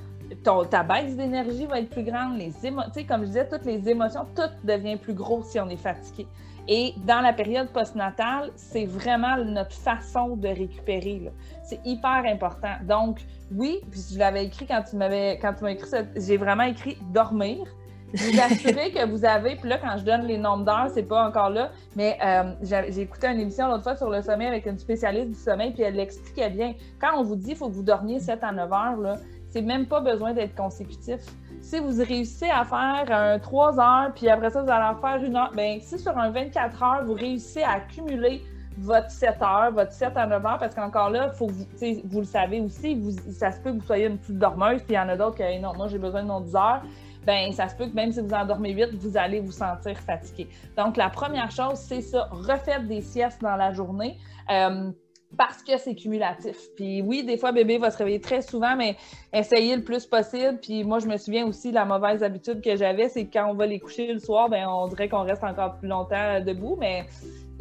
Ta baisse d'énergie va être plus grande, les émotions, comme je disais, toutes les émotions, tout devient plus gros si on est fatigué. Et dans la période postnatale, c'est vraiment notre façon de récupérer. C'est hyper important. Donc, oui, puis je l'avais écrit quand tu m'avais quand tu m'as écrit j'ai vraiment écrit dormir vous assurez que vous avez, puis là, quand je donne les nombres d'heures, c'est pas encore là, mais euh, j'ai écouté une émission l'autre fois sur le sommeil avec une spécialiste du sommeil, puis elle l'expliquait bien. Quand on vous dit qu'il faut que vous dormiez 7 à 9 heures, là, c'est même pas besoin d'être consécutif. Si vous réussissez à faire un 3 heures, puis après ça, vous allez en faire une heure, bien, si sur un 24 heures, vous réussissez à accumuler votre 7 heures, votre 7 à 9 heures, parce qu'encore là, faut vous, vous le savez aussi, vous, ça se peut que vous soyez une petite dormeuse, puis il y en a d'autres qui, non, moi j'ai besoin de mon 10 heures ben ça se peut que même si vous endormez vite, vous allez vous sentir fatigué. Donc, la première chose, c'est ça, refaites des siestes dans la journée. Euh, parce que c'est cumulatif. Puis oui, des fois, bébé va se réveiller très souvent, mais essayez le plus possible. Puis moi, je me souviens aussi, la mauvaise habitude que j'avais, c'est que quand on va les coucher le soir, ben on dirait qu'on reste encore plus longtemps debout, mais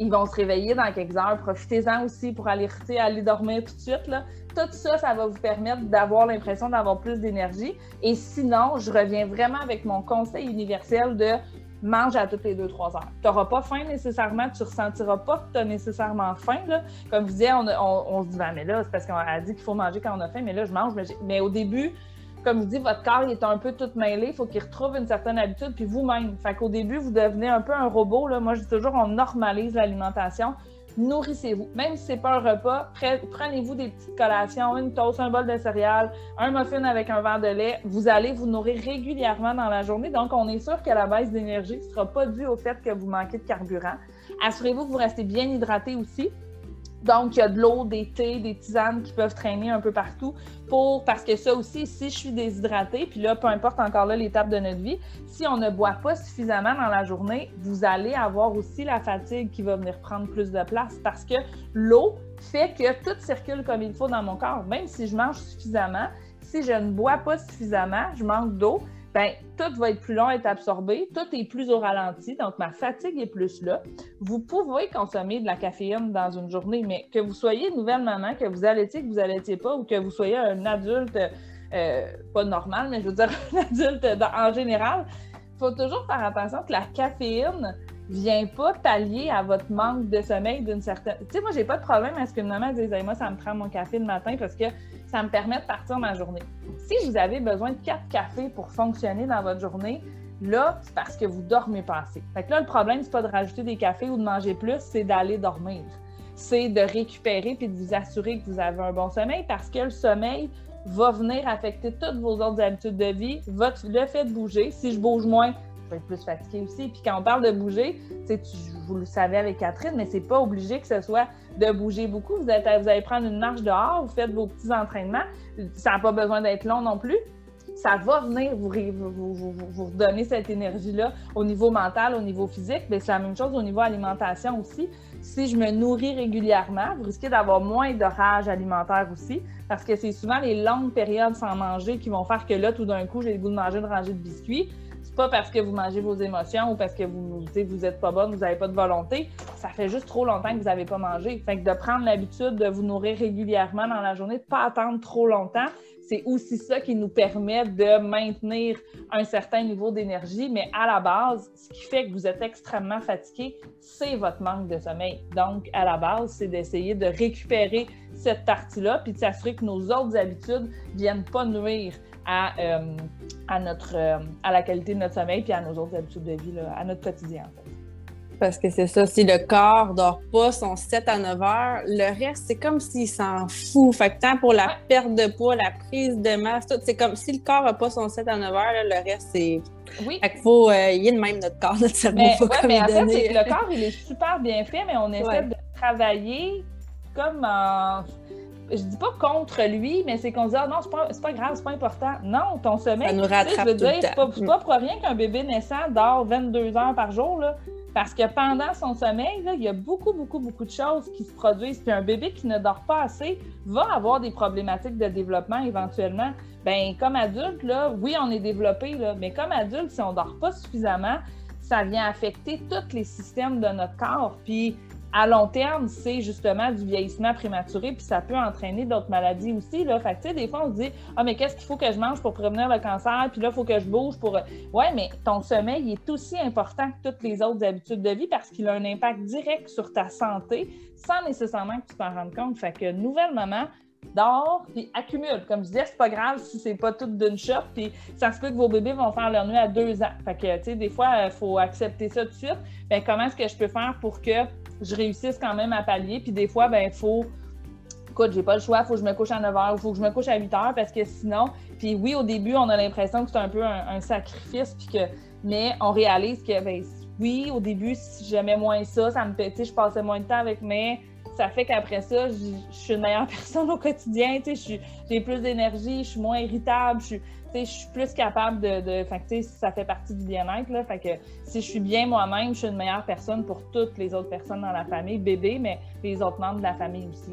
ils vont se réveiller dans quelques heures. Profitez-en aussi pour aller, aller dormir tout de suite. Tout ça, ça va vous permettre d'avoir l'impression d'avoir plus d'énergie. Et sinon, je reviens vraiment avec mon conseil universel de mange à toutes les deux, trois heures. Tu n'auras pas faim nécessairement, tu ne ressentiras pas que tu as nécessairement faim. Comme je disais, on, on, se dit, ben, mais là, c'est parce qu'on a dit qu'il faut manger quand on a faim, mais là, je mange. Mais, au début, comme je dis, votre corps est un peu tout mêlé, il faut qu'il retrouve une certaine habitude, puis vous-même. Fait qu'au début, vous devenez un peu un robot. Là. Moi, je dis toujours, on normalise l'alimentation nourrissez-vous. Même si ce n'est pas un repas, prenez-vous des petites collations, une toast, un bol de céréales, un muffin avec un verre de lait. Vous allez vous nourrir régulièrement dans la journée. Donc, on est sûr que la baisse d'énergie ne sera pas due au fait que vous manquez de carburant. Assurez-vous que vous restez bien hydraté aussi. Donc, il y a de l'eau, des thés, des tisanes qui peuvent traîner un peu partout pour, parce que ça aussi, si je suis déshydratée, puis là, peu importe encore là l'étape de notre vie, si on ne boit pas suffisamment dans la journée, vous allez avoir aussi la fatigue qui va venir prendre plus de place parce que l'eau fait que tout circule comme il faut dans mon corps. Même si je mange suffisamment, si je ne bois pas suffisamment, je manque d'eau, ben, tout va être plus long à être absorbé, tout est plus au ralenti, donc ma fatigue est plus là. Vous pouvez consommer de la caféine dans une journée, mais que vous soyez une nouvelle maman, que vous allaitiez, que vous allaitiez pas, ou que vous soyez un adulte, euh, pas normal, mais je veux dire <laughs> un adulte en général, il faut toujours faire attention que la caféine vient pas t'allier à votre manque de sommeil d'une certaine. Tu sais, moi, j'ai pas de problème à ce qu'une maman dise Moi, ça me prend mon café le matin parce que ça me permet de partir ma journée. Si vous avez besoin de quatre cafés pour fonctionner dans votre journée, là, c'est parce que vous dormez pas assez. Fait que là, le problème, c'est pas de rajouter des cafés ou de manger plus, c'est d'aller dormir. C'est de récupérer puis de vous assurer que vous avez un bon sommeil parce que le sommeil va venir affecter toutes vos autres habitudes de vie, votre, le fait de bouger. Si je bouge moins, être plus fatigué aussi. Puis quand on parle de bouger, vous le savez avec Catherine, mais c'est pas obligé que ce soit de bouger beaucoup. Vous, allez prendre une marche dehors, vous faites vos petits entraînements. Ça n'a pas besoin d'être long non plus. Ça va venir vous, vous, vous, donner cette énergie-là au niveau mental, au niveau physique. Mais c'est la même chose au niveau alimentation aussi. Si je me nourris régulièrement, vous risquez d'avoir moins de rage alimentaire aussi, parce que c'est souvent les longues périodes sans manger qui vont faire que là, tout d'un coup, j'ai le goût de manger une rangée de biscuits pas parce que vous mangez vos émotions ou parce que vous vous êtes pas bonne, vous n'avez pas de volonté. Ça fait juste trop longtemps que vous n'avez pas mangé. Fait que de prendre l'habitude de vous nourrir régulièrement dans la journée, de pas attendre trop longtemps, c'est aussi ça qui nous permet de maintenir un certain niveau d'énergie. Mais à la base, ce qui fait que vous êtes extrêmement fatigué, c'est votre manque de sommeil. Donc, à la base, c'est d'essayer de récupérer cette partie-là puis de s'assurer que nos autres habitudes ne viennent pas nuire à, euh, à, notre, euh, à la qualité de notre sommeil puis à nos autres habitudes de vie, à notre quotidien. parce que c'est ça, si le corps dort pas son 7 à 9 heures, le reste, c'est comme s'il s'en fout. Fait que tant pour la perte de poids, la prise de masse, tout, c'est comme si le corps n'a pas son 7 à 9 heures, le reste, c'est. Oui. Fait qu'il faut. Euh, il y a de même notre corps, notre cerveau. Mais, faut ouais, comme mais en fait, le corps, il est super bien fait, mais on essaie Ouais. de travailler comme en. Je dis pas contre lui, mais c'est qu'on se dit, ah non, c'est pas, pas grave, c'est pas important. Non, ton sommeil. Ça nous rattrape je veux dire, c'est pas, pas pour rien qu'un bébé naissant dort 22 heures par jour, là. Parce que pendant son sommeil, là, il y a beaucoup, beaucoup, beaucoup de choses qui se produisent. Puis un bébé qui ne dort pas assez va avoir des problématiques de développement éventuellement. Ben, comme adulte, là, oui, on est développé, là, mais comme adulte, si on dort pas suffisamment, ça vient affecter tous les systèmes de notre corps. Puis à long terme, c'est justement du vieillissement prématuré, puis ça peut entraîner d'autres maladies aussi. Là. Fait que, des fois, on se dit Ah, mais qu'est-ce qu'il faut que je mange pour prévenir le cancer? Puis là, il faut que je bouge pour. Ouais, mais ton sommeil il est aussi important que toutes les autres habitudes de vie parce qu'il a un impact direct sur ta santé sans nécessairement que tu t'en rendes compte. Fait que nouvelle maman, dors, puis accumule. Comme je disais, c'est pas grave si c'est pas tout d'une shot, puis ça se peut que vos bébés vont faire leur nuit à deux ans. Fait que, tu sais, des fois, il faut accepter ça tout de suite. Ben, comment est-ce que je peux faire pour que je réussisse quand même à pallier? Puis des fois, ben, il faut. Écoute, j'ai pas le choix, faut que je me couche à 9 h, faut que je me couche à 8 h parce que sinon. Puis oui, au début, on a l'impression que c'est un peu un, sacrifice, puis que. Mais on réalise que, ben, oui, au début, si j'aimais moins ça, ça me sais, je passais moins de temps avec mes ça fait qu'après ça, je, je suis une meilleure <laughs> personne au quotidien. tu sais, J'ai plus d'énergie, je suis moins irritable, je suis, je suis plus capable de. fait que, ça fait partie du bien-être. Fait que si je suis bien moi-même, je suis une meilleure personne pour toutes les autres personnes dans la famille, bébé, mais les autres membres de la famille aussi.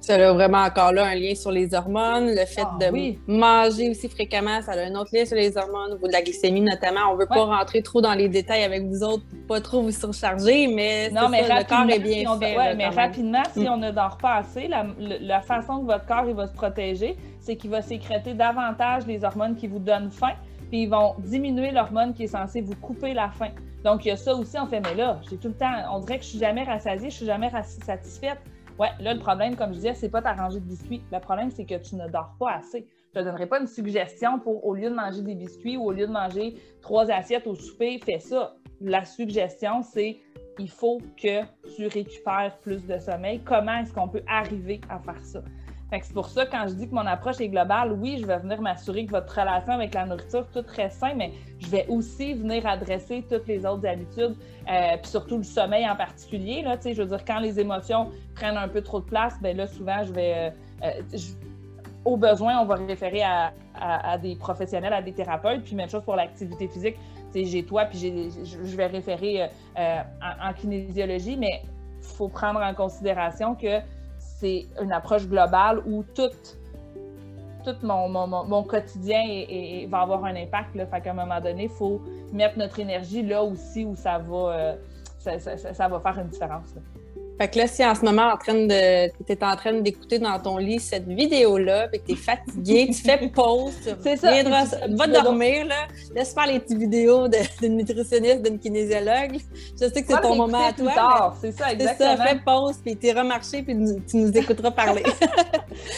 Ça a vraiment encore là un lien sur les hormones, le fait Ah, de oui. manger aussi fréquemment, ça a un autre lien sur les hormones, au niveau de la glycémie notamment. On veut pas rentrer trop dans les détails avec vous autres pas trop vous surcharger, mais, Non, mais ça, le corps est bien si on- fait. ouais, mais même. rapidement, si Mm. on ne dort pas assez, la, façon que votre corps il va se protéger, c'est qu'il va sécréter davantage les hormones qui vous donnent faim, puis ils vont diminuer l'hormone qui est censée vous couper la faim. Donc, il y a ça aussi, on fait, mais là, j'ai tout le temps, on dirait que je suis jamais rassasiée, je suis jamais satisfaite. Ouais, là, le problème, comme je disais, c'est pas ta rangée de biscuits. Le problème, c'est que tu ne dors pas assez. Je te donnerai pas une suggestion pour, au lieu de manger des biscuits ou au lieu de manger trois assiettes au souper, fais ça. La suggestion, c'est il faut que tu récupères plus de sommeil. Comment est-ce qu'on peut arriver à faire ça? C'est pour ça, quand je dis que mon approche est globale, oui, je vais venir m'assurer que votre relation avec la nourriture est toute très saine, mais je vais aussi venir adresser toutes les autres habitudes, euh, puis surtout le sommeil en particulier. Là, je veux dire, quand les émotions prennent un peu trop de place, ben là, souvent, je vais. euh, euh, au besoin, on va référer à, des professionnels, à des thérapeutes. Puis même chose pour l'activité physique. J'ai toi, puis je vais référer en, en kinésiologie, mais il faut prendre en considération que c'est une approche globale où tout, tout mon, mon- quotidien va avoir un impact. Là. Fait qu'à un moment donné, il faut mettre notre énergie là aussi où ça va, euh, faire une différence. Fait que là, si en ce moment, en train de, t'es en train d'écouter dans ton lit cette vidéo-là, puis que t'es fatigué, tu fais <laughs> pause, tu C'est ça. va dormir, là. Laisse faire les petites vidéos d'une nutritionniste, d'une kinésiologue. Je sais que c'est ton moment à toi. C'est ça, mais C'est exactement. ça, fais pause, puis t'iras marcher, puis tu nous écouteras parler. <laughs>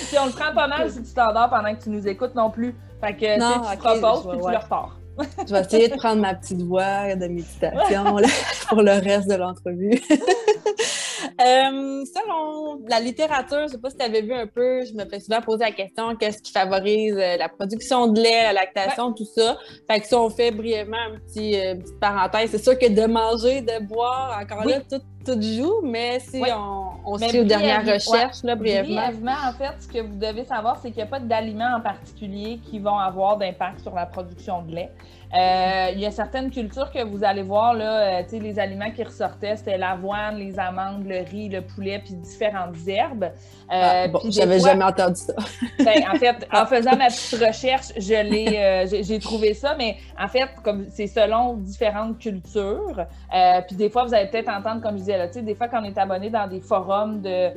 Puis on le prend pas mal si tu t'endors pendant que tu nous écoutes non plus. Fait que Non, tu te reposes je puis tu le repars. Je vais essayer de prendre ma petite voix de méditation là, <laughs> pour le reste de l'entrevue. <laughs> Euh, selon la littérature, je ne sais pas si tu avais vu un peu, je me fais souvent poser la question qu'est-ce qui favorise euh, la production de lait, la lactation, tout ça? Fait que si on fait brièvement un petit, euh, une petite parenthèse, c'est sûr que de manger, de boire, encore Oui. là, tout, tout joue, mais si on, on Mais aux dernières recherches, là, brièvement. Brièvement, en fait, ce que vous devez savoir, c'est qu'il n'y a pas d'aliments en particulier qui vont avoir d'impact sur la production de lait. Euh, il y a certaines cultures que vous allez voir, là, euh, tu sais, les aliments qui ressortaient, c'était l'avoine, les amandes, le riz, le poulet, puis différentes herbes. Euh, Ah, bon, j'avais fois- jamais entendu ça. <laughs> Ben, en fait, en faisant ma petite recherche, je l'ai, j'ai- trouvé ça, mais en fait, comme c'est selon différentes cultures. Puis des fois, vous allez peut-être entendre, comme je disais là, tu sais, des fois quand on est abonné dans des forums de,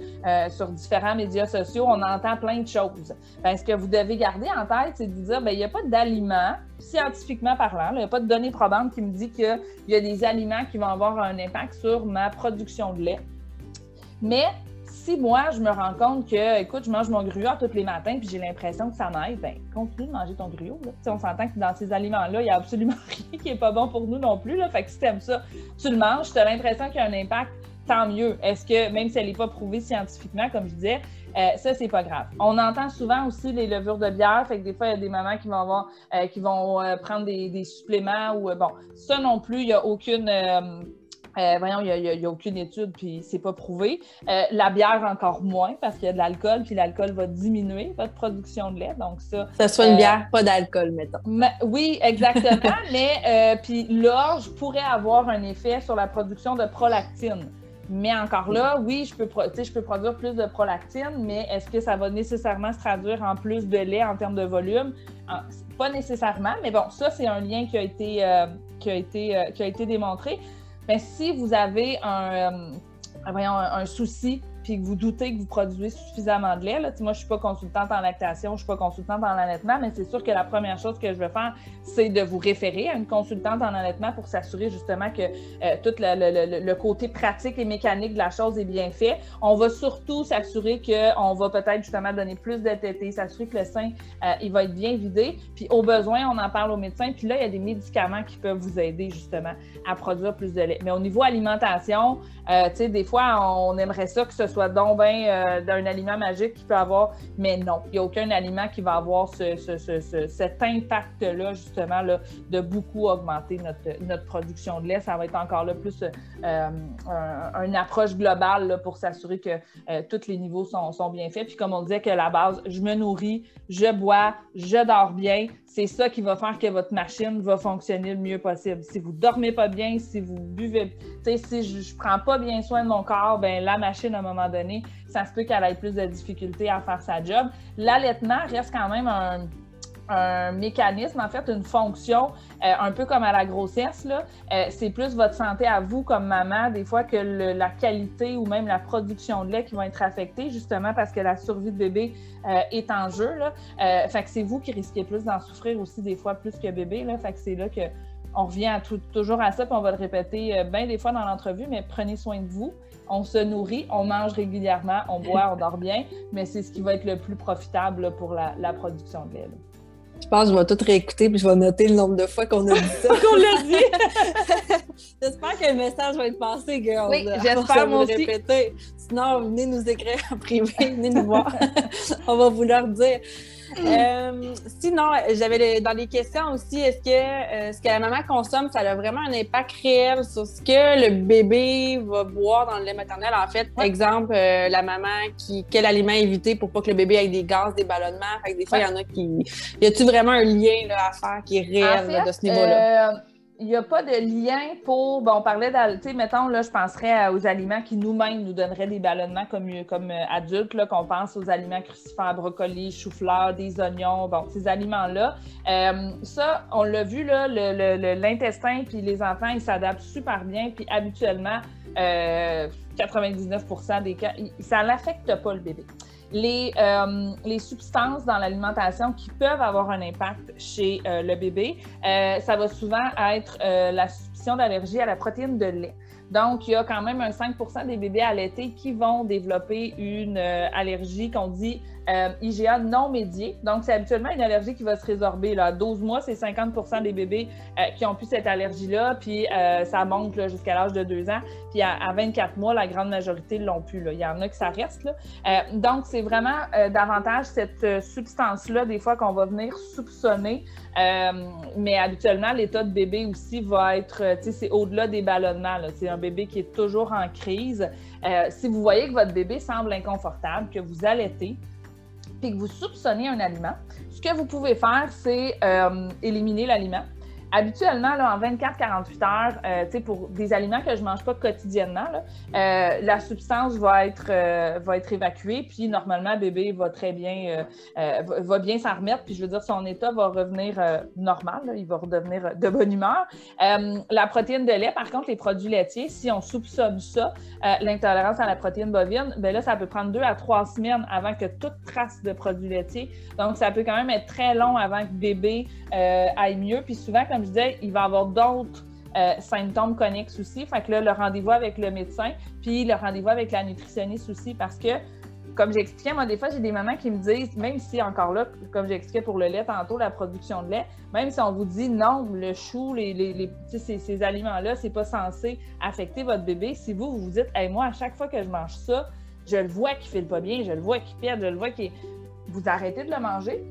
sur différents médias sociaux, on entend plein de choses. Ben, ce que vous devez garder en tête, c'est de vous dire, ben, il n'y a pas d'aliments, scientifiquement il n'y a pas de données probantes qui me dit qu'il y a des aliments qui vont avoir un impact sur ma production de lait. Mais si moi, je me rends compte que, écoute, je mange mon gruau tous les matins puis j'ai l'impression que ça m'aide, ben continue de manger ton gruau. On s'entend que dans ces aliments-là, il n'y a absolument <laughs> rien qui n'est pas bon pour nous non plus. Là. Fait que si tu aimes ça, tu le manges, tu as l'impression qu'il y a un impact, tant mieux. Est-ce que, même si elle n'est pas prouvée scientifiquement, comme je disais, euh, ça, c'est pas grave. On entend souvent aussi les levures de bière, fait que des fois, il y a des mamans qui vont avoir, euh, qui vont euh, prendre des, suppléments ou bon, ça non plus, il n'y a aucune. voyons, il n'y a, aucune étude, puis c'est pas prouvé. la bière, encore moins, parce qu'il y a de l'alcool, puis l'alcool va diminuer votre production de lait. Donc, ça. Ça soit une bière, pas d'alcool, mettons. oui, exactement. <laughs> mais, puis l'orge pourrait avoir un effet sur la production de prolactine. Mais encore là, oui, je peux, produire plus de prolactine, mais est-ce que ça va nécessairement se traduire en plus de lait en termes de volume? Pas nécessairement, mais bon, ça, c'est un lien qui a été, euh, qui a été, euh, qui a été démontré. Mais si vous avez un, euh, un souci puis que vous doutez que vous produisez suffisamment de lait, là, moi, je ne suis pas consultante en lactation, je ne suis pas consultante en allaitement, mais c'est sûr que la première chose que je vais faire, c'est de vous référer à une consultante en allaitement pour s'assurer justement que euh, tout le, côté pratique et mécanique de la chose est bien fait. On va surtout s'assurer qu'on va peut-être justement donner plus de tétés, s'assurer que le sein, euh, il va être bien vidé. Puis au besoin, on en parle au médecin. Puis là, il y a des médicaments qui peuvent vous aider justement à produire plus de lait. Mais au niveau alimentation, euh, tu sais, des fois, on aimerait ça que ce soit donc bien euh, d'un aliment magique qui peut avoir, mais non, il n'y a aucun aliment qui va avoir cet impact-là, justement, là, de beaucoup augmenter notre, notre, production de lait. Ça va être encore là plus euh, une approche globale pour s'assurer que tous les niveaux sont, sont bien faits. Puis comme on disait que la base, je me nourris, je bois, je dors bien, c'est ça qui va faire que votre machine va fonctionner le mieux possible. Si vous dormez pas bien, si vous buvez, si je, je prends pas bien soin de mon corps, ben la machine à un moment donné, ça se peut qu'elle ait plus de difficultés à faire sa job. L'allaitement reste quand même un, mécanisme, en fait, une fonction, euh, un peu comme à la grossesse. Là. Euh, c'est plus votre santé à vous comme maman, des fois, que la qualité ou même la production de lait qui vont être affectées, justement parce que la survie de bébé euh, est en jeu. Là. fait que c'est vous qui risquez plus d'en souffrir aussi, des fois, plus que bébé. Là. Fait que c'est là que on revient toujours à ça, puis on va le répéter bien des fois dans l'entrevue, mais prenez soin de vous. On se nourrit, on mange régulièrement, on boit, on dort bien, mais c'est ce qui va être le plus profitable pour la, production de lait. Je pense que je vais tout réécouter puis je vais noter le nombre de fois qu'on a dit ça. <laughs> qu'on l'a dit! <laughs> j'espère que le message va être passé, girl. Oui, j'espère moi aussi. Répéter. Sinon, venez nous écrire en privé, venez nous voir. <laughs> On va vous leur dire. Euh, sinon, j'avais dans les questions aussi, est-ce que euh, ce que la maman consomme, ça a vraiment un impact réel sur ce que le bébé va boire dans le lait maternel? En fait, exemple, euh, la maman qui quel aliment éviter pour pas que le bébé ait des gaz, des ballonnements? Fait que des fois, il y en a qui. Y a-t-il vraiment un lien là, à faire qui est réel de ce niveau-là? Il n'y a pas de lien pour. Bon, on parlait tu sais, mettons, là, je penserais aux aliments qui nous-mêmes nous donneraient des ballonnements comme, comme euh, adultes, là, qu'on pense aux aliments crucifères, brocolis, chou-fleur, des oignons, bon, ces aliments-là. Euh, ça, on l'a vu, là, l'intestin puis les enfants, ils s'adaptent super bien, puis habituellement, 99% euh, des cas, ça n'affecte pas le bébé les, euh, les substances dans l'alimentation qui peuvent avoir un impact chez euh, le bébé, euh, ça va souvent être la suspicion d'allergie à la protéine de lait. Donc, il y a quand même un 5 des bébés allaités qui vont développer une allergie qu'on dit euh, IGA non médié. Donc, c'est habituellement une allergie qui va se résorber. Là. À 12 mois, c'est 50 des bébés euh, qui ont plus cette allergie-là, puis euh, ça monte jusqu'à l'âge de 2 ans. Puis à, 24 mois, la grande majorité l'ont. Là. Il y en a que ça reste. Donc, c'est vraiment davantage cette substance-là, des fois, qu'on va venir soupçonner. mais habituellement, l'état de bébé aussi va être, tu sais, c'est au-delà des ballonnements. Un bébé qui est toujours en crise. si vous voyez que votre bébé semble inconfortable, que vous allaitez, puis que vous soupçonnez un aliment, ce que vous pouvez faire, c'est euh, éliminer l'aliment habituellement, là, en 24-48 heures, euh, pour des aliments que je ne mange pas quotidiennement, euh, la substance va être, euh, va être évacuée, puis normalement, bébé va très bien, va bien s'en remettre, puis je veux dire, son état va revenir normal, il va redevenir de bonne humeur. la protéine de lait, par contre, les produits laitiers, si on soupçonne ça, l'intolérance à la protéine bovine, ben là, ça peut prendre deux à trois semaines avant que toute trace de produits laitiers. Donc, ça peut quand même être très long avant que bébé aille mieux. Puis souvent, comme je disais, il va avoir d'autres euh, symptômes connexes aussi. Fait que là, le rendez-vous avec le médecin, puis le rendez-vous avec la nutritionniste aussi, parce que comme j'expliquais, moi, des fois, j'ai des mamans qui me disent, même si encore là, comme j'expliquais pour le lait tantôt, la production de lait, même si on vous dit non, le chou, les, les, ces, ces aliments-là, c'est pas censé affecter votre bébé, si vous, vous vous dites, hey, moi, à chaque fois que je mange ça, je le vois qu'il fait pas bien, je le vois qu'il perd, je le vois qu'il. Vous arrêtez de le manger.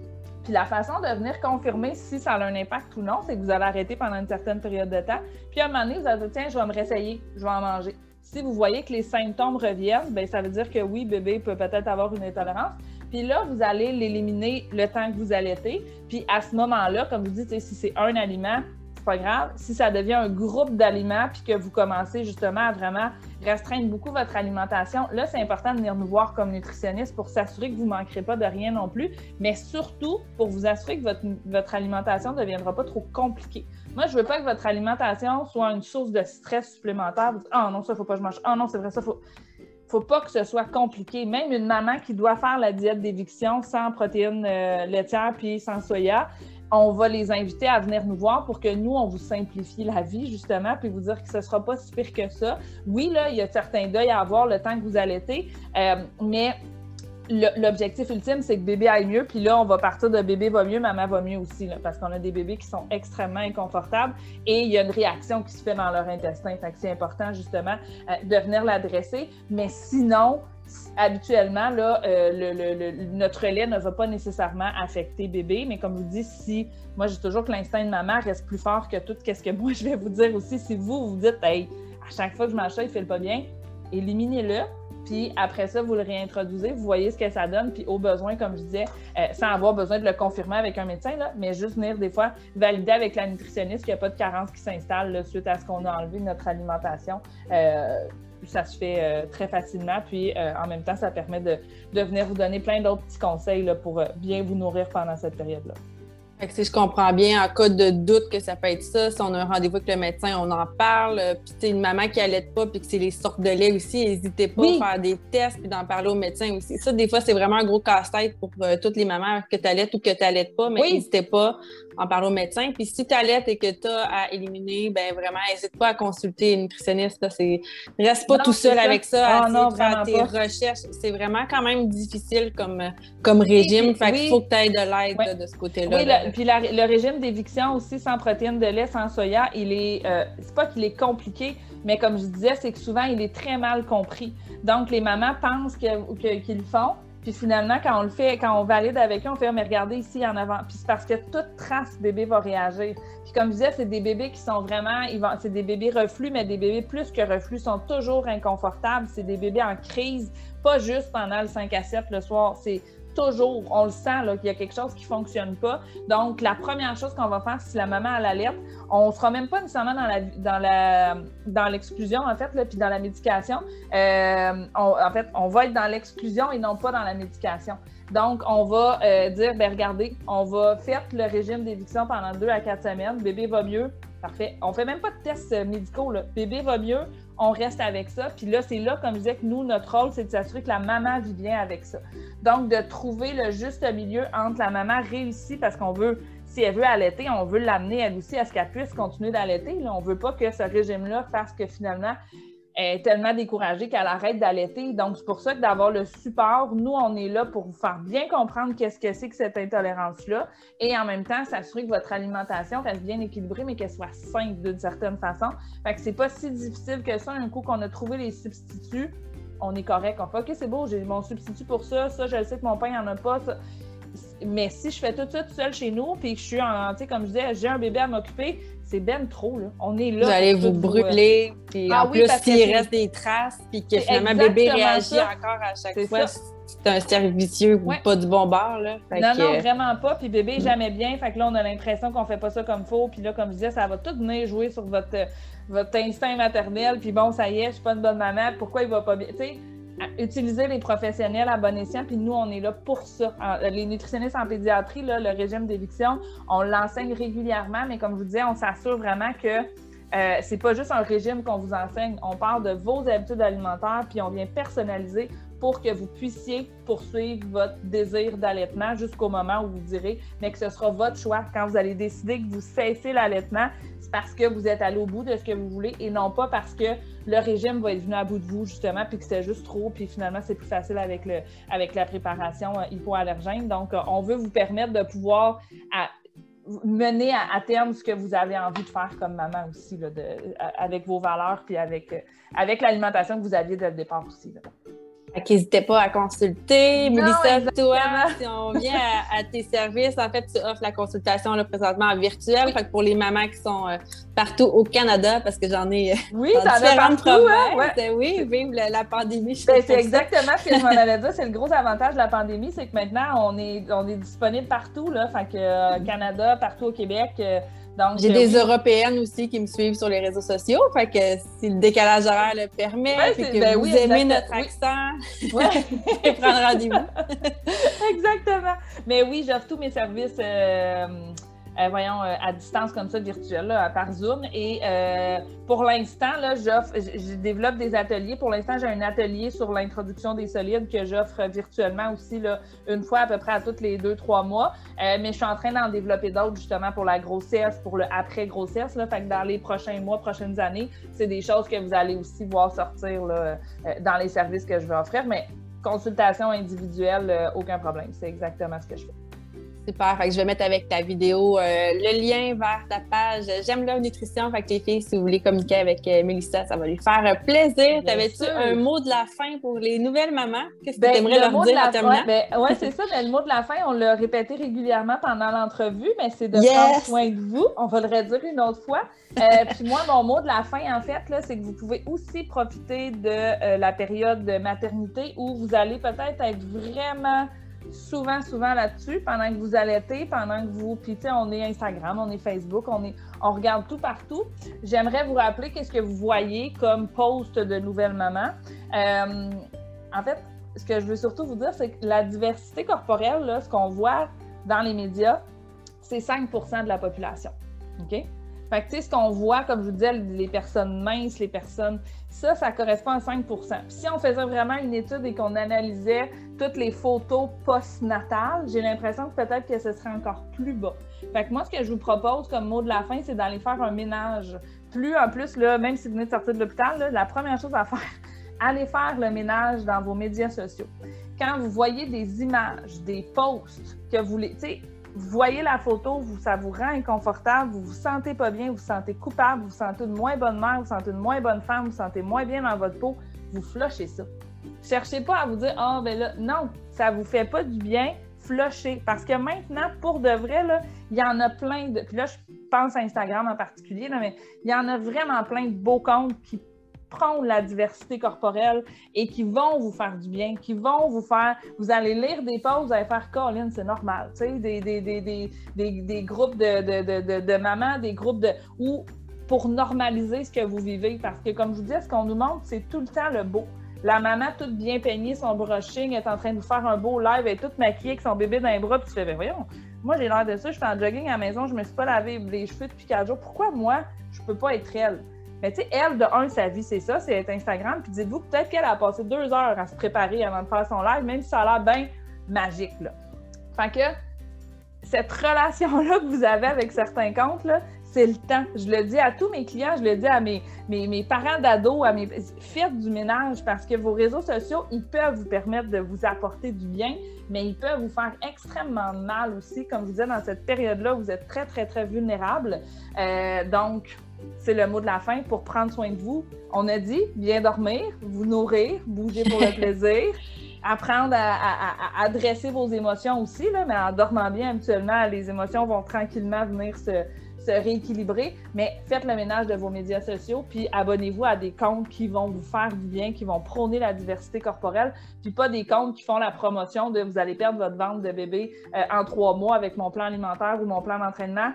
Puis la façon de venir confirmer si ça a un impact ou non, c'est que vous allez arrêter pendant une certaine période de temps. Puis à un moment donné, vous allez dire, tiens, je vais me réessayer, je vais en manger. Si vous voyez que les symptômes reviennent, bien, ça veut dire que oui, bébé peut peut-être avoir une intolérance. Puis là, vous allez l'éliminer le temps que vous allaitez. Puis à ce moment-là, comme vous dites, si c'est un aliment, pas grave. Si ça devient un groupe d'aliments, puis que vous commencez justement à vraiment restreindre beaucoup votre alimentation, là, c'est important de venir nous voir comme nutritionniste pour s'assurer que vous ne manquerez pas de rien non plus, mais surtout pour vous assurer que votre, votre alimentation ne deviendra pas trop compliquée. Moi, je veux pas que votre alimentation soit une source de stress supplémentaire. Ah oh, non, ça, faut pas que je mange. Ah oh, non, c'est vrai, ça, faut. Faut pas que ce soit compliqué. Même une maman qui doit faire la diète d'éviction sans protéines euh, laitières puis sans soya, on va les inviter à venir nous voir pour que nous, on vous simplifie la vie, justement, puis vous dire que ce ne sera pas si pire que ça. Oui, là, il y a certains deuils à avoir le temps que vous allaitez, euh, mais l'objectif ultime, c'est que bébé aille mieux. Puis là, on va partir de bébé va mieux, maman va mieux aussi, parce qu'on a des bébés qui sont extrêmement inconfortables et il y a une réaction qui se fait dans leur intestin. Fait c'est important, justement, euh, de venir l'adresser. Mais sinon, habituellement, là, euh, notre lait ne va pas nécessairement affecter bébé. Mais comme je vous dis, si moi, j'ai toujours que l'instinct de maman reste plus fort que tout ce que moi, <laughs> je vais vous dire aussi. Si vous, vous dites, hey, à chaque fois que je ça, il fait pas bien, éliminez-le puis après ça, vous le réintroduisez, vous voyez ce que ça donne, puis au besoin, comme je disais, euh, sans avoir besoin de le confirmer avec un médecin, là, mais juste venir des fois valider avec la nutritionniste qu'il n'y a pas de carence qui s'installe suite à ce qu'on a enlevé de notre alimentation. Euh, ça se fait euh, très facilement. Puis en même temps, ça permet de, de venir vous donner plein d'autres petits conseils là, pour bien vous nourrir pendant cette période-là si je comprends bien, en cas de doute que ça peut être ça, si on a un rendez-vous avec le médecin, on en parle. Puis tu une maman qui allait pas, puis que c'est les sortes de lait aussi, n'hésitez pas à faire des tests puis d'en parler au médecin aussi. Ça, des fois, c'est vraiment un gros casse-tête pour euh, toutes les mamans que tu allaites ou que tu n'allaites pas, mais n'hésitez pas en parler au médecin. Puis si tu allaites et que tu as à éliminer, ben vraiment, n'hésite pas à consulter une nutritionniste. Là. Reste pas tout seul avec ça, à oh, faire tes recherches. C'est vraiment quand même difficile comme, comme régime. fait qu'il faut que tu aies de l'aide de ce côté-là. Oui, puis le régime d'éviction aussi sans protéines de lait, sans soya, il est, euh, c'est pas qu'il est compliqué, mais comme je disais, c'est que souvent il est très mal compris. Donc les mamans pensent qu'ils le font, puis finalement, quand on le fait, quand on valide avec eux, on fait, mais regardez ici en avant. Puis c'est parce que toute trace bébé va réagir. Puis comme je disais, c'est des bébés qui sont vraiment, c'est des bébés reflux, mais des bébés plus que reflux sont toujours inconfortables. C'est des bébés en crise, pas juste pendant le 5 à 7 le soir. C'est toujours, on le sent qu'il y a quelque chose qui ne fonctionne pas. Donc, la première chose qu'on va faire, si la maman a l'alerte, on ne sera même pas nécessairement dans la dans la dans l'exclusion, en fait, puis dans la médication. Euh, en fait, on va être dans l'exclusion et non pas dans la médication. Donc, on va euh, dire, ben regardez, on va faire le régime d'éviction pendant deux à quatre semaines. Bébé va mieux. Parfait. On fait même pas de tests médicaux. Là. Bébé va mieux on reste avec ça. Puis là, c'est là, comme je disais, que nous, notre rôle, c'est de s'assurer que la maman vit bien avec ça. Donc, de trouver le juste milieu entre la maman réussie, parce qu'on veut, si elle veut allaiter, on veut l'amener elle aussi à ce qu'elle puisse continuer d'allaiter. On ne veut pas que ce régime-là fasse que finalement, est tellement découragée qu'elle arrête d'allaiter. Donc, c'est pour ça que d'avoir le support, nous, on est là pour vous faire bien comprendre qu'est-ce que c'est que cette intolérance-là et en même temps s'assurer que votre alimentation reste bien équilibrée, mais qu'elle soit saine d'une certaine façon. Fait que c'est pas si difficile que ça. Un coup qu'on a trouvé les substituts, on est correct. On fait OK, c'est beau, j'ai mon substitut pour ça, ça, je sais que mon pain n'en a pas. Mais si je fais tout ça tout seul chez nous, puis que je suis en, tu sais, comme je disais, j'ai un bébé à m'occuper, c'est ben trop, là. On est là. Vous allez vous brûler, puis ah en plus, s'il reste des traces, puis que finalement, bébé réagit encore à chaque fois, c'est un cercle vicieux ou pas du bon bord, là. non, non, vraiment pas. Puis bébé, jamais bien. Fait que là, on a l'impression qu'on fait pas ça comme faut. Puis là, comme je disais, ça va tout venir jouer sur votre, votre instinct maternel. Puis bon, ça y est, je suis pas une bonne maman. Pourquoi il va pas bien? Tu sais, utiliser les professionnels à bon escient, puis nous, on est là pour ça. Les nutritionnistes en pédiatrie, là, le régime d'éviction, on l'enseigne régulièrement, mais comme je vous disais, on s'assure vraiment que euh, c'est pas juste un régime qu'on vous enseigne, on parle de vos habitudes alimentaires, puis on vient personnaliser pour que vous puissiez poursuivre votre désir d'allaitement jusqu'au moment où vous direz, mais que ce sera votre choix. Quand vous allez décider que vous cessez l'allaitement, parce que vous êtes allé au bout de ce que vous voulez et non pas parce que le régime va être venu à bout de vous, justement, puis que c'est juste trop, puis finalement, c'est plus facile avec, le, avec la préparation euh, hypoallergène. Donc, euh, on veut vous permettre de pouvoir mener à, terme ce que vous avez envie de faire comme maman aussi, là, de, avec vos valeurs, puis avec, euh, avec l'alimentation que vous aviez dès le départ aussi. Là. N'hésitez pas à consulter. Mélissa, toi, <laughs> si on vient à, tes services, en fait, tu offres la consultation là, présentement en virtuel. Fait que pour les mamans qui sont euh, partout au Canada, parce que j'en ai euh, oui, dans différentes partout, hein, Oui, vive la, pandémie. Ben, c'est exactement ce que je m'en avais dit. C'est le gros avantage de la pandémie, c'est que maintenant, on est, on est disponible partout. Là, fait que euh, Canada, partout au Québec. J'ai des Européennes aussi qui me suivent sur les réseaux sociaux. Fait que si le décalage horaire le permet, et que ben vous aimez notre accent, ouais. <laughs> prendre rendez-vous. <laughs> exactement. Mais oui, j'offre tous mes services. Euh, euh, voyons, euh, à distance comme ça, virtuelle, par Zoom. Et euh, pour l'instant, je développe des ateliers. Pour l'instant, j'ai un atelier sur l'introduction des solides que j'offre virtuellement aussi, là, une fois à peu près à toutes les deux, trois mois. mais je suis en train d'en développer d'autres justement pour la grossesse, pour le après-grossesse. Fait que dans les prochains mois, prochaines années, c'est des choses que vous allez aussi voir sortir là, dans les services que je vais offrir. Mais consultation individuelle, aucun problème. C'est exactement ce que je fais. Super. Fait que je vais mettre avec ta vidéo euh, le lien vers ta page J'aime la nutrition. Fait que les filles, si vous voulez communiquer avec euh, Mélissa, ça va lui faire euh, plaisir. T'avais-tu un mot de la fin pour les nouvelles mamans? Qu'est-ce que ben, tu aimerais leur dire en terminant? Ben, oui, c'est ça. Mais le mot de la fin, on l'a répété régulièrement pendant l'entrevue, mais c'est de prendre soin de vous. On va le redire une autre fois. <laughs> puis moi, mon mot de la fin, en fait, c'est que vous pouvez aussi profiter de la période de maternité où vous allez peut-être être vraiment souvent, souvent là-dessus pendant que vous allaitez, pendant que vous. Puis, tu sais, on est Instagram, on est Facebook, on, est, on regarde tout partout. J'aimerais vous rappeler qu'est-ce que vous voyez comme post de nouvelles mamans. Euh, en fait, ce que je veux surtout vous dire, c'est que la diversité corporelle, là, ce qu'on voit dans les médias, c'est 5% de la population. OK? Fait que, tu sais, ce qu'on voit, comme je vous disais, les personnes minces, les personnes, ça, ça correspond à 5% Puis si on faisait vraiment une étude et qu'on analysait toutes les photos post-natales, j'ai l'impression que peut-être que ce serait encore plus bas. Fait que moi, ce que je vous propose comme mot de la fin, c'est d'aller faire un ménage. Plus en plus, là, même si vous venez de sortir de l'hôpital, la première chose à faire, <laughs> allez faire le ménage dans vos médias sociaux. Quand vous voyez des images, des posts que vous les. Vous voyez la photo, vous, ça vous rend inconfortable, vous vous sentez pas bien, vous vous sentez coupable, vous vous sentez une moins bonne mère, vous vous sentez une moins bonne femme, vous vous sentez moins bien dans votre peau, vous flushez ça. Cherchez pas à vous dire Ah, ben là, non, ça vous fait pas du bien, flushez. Parce que maintenant, pour de vrai, il y en a plein de. Puis là, je pense à Instagram en particulier, mais il y en a vraiment plein de beaux comptes qui prendre la diversité corporelle et qui vont vous faire du bien, qui vont vous faire. Vous allez lire des pauses, vous allez faire Colin, c'est normal. Tu sais, des, des, des, des, groupes de, de, de, mamans, des groupes de. ou pour normaliser ce que vous vivez. Parce que, comme je vous dis, ce qu'on nous montre, c'est tout le temps le beau. La maman, toute bien peignée, son brushing, est en train de vous faire un beau live, elle est toute maquillée avec son bébé dans les bras, puis tu fais, ben voyons, moi j'ai l'air de ça, je suis en jogging à la maison, je me suis pas lavé les cheveux depuis quatre jours. Pourquoi moi, je peux pas être elle? Mais tu sais, elle, de un, sa vie, c'est ça, c'est Instagram. Puis dites-vous, peut-être qu'elle a passé deux heures à se préparer avant de faire son live, même si ça a l'air bien magique, là. Fait que cette relation-là que vous avez avec certains comptes, là, c'est le temps. Je le dis à tous mes clients, je le dis à mes, mes, mes parents d'ados, à mes. Faites du ménage parce que vos réseaux sociaux, ils peuvent vous permettre de vous apporter du bien, mais ils peuvent vous faire extrêmement mal aussi. Comme je disais, dans cette période-là, vous êtes très, très, très vulnérable. Euh, donc, c'est le mot de la fin pour prendre soin de vous. On a dit bien dormir, vous nourrir, bouger pour le <laughs> plaisir, apprendre à, adresser vos émotions aussi, là, mais en dormant bien, habituellement, les émotions vont tranquillement venir se, rééquilibrer. Mais faites le ménage de vos médias sociaux, puis abonnez-vous à des comptes qui vont vous faire du bien, qui vont prôner la diversité corporelle, puis pas des comptes qui font la promotion de vous allez perdre votre ventre de bébé euh, en trois mois avec mon plan alimentaire ou mon plan d'entraînement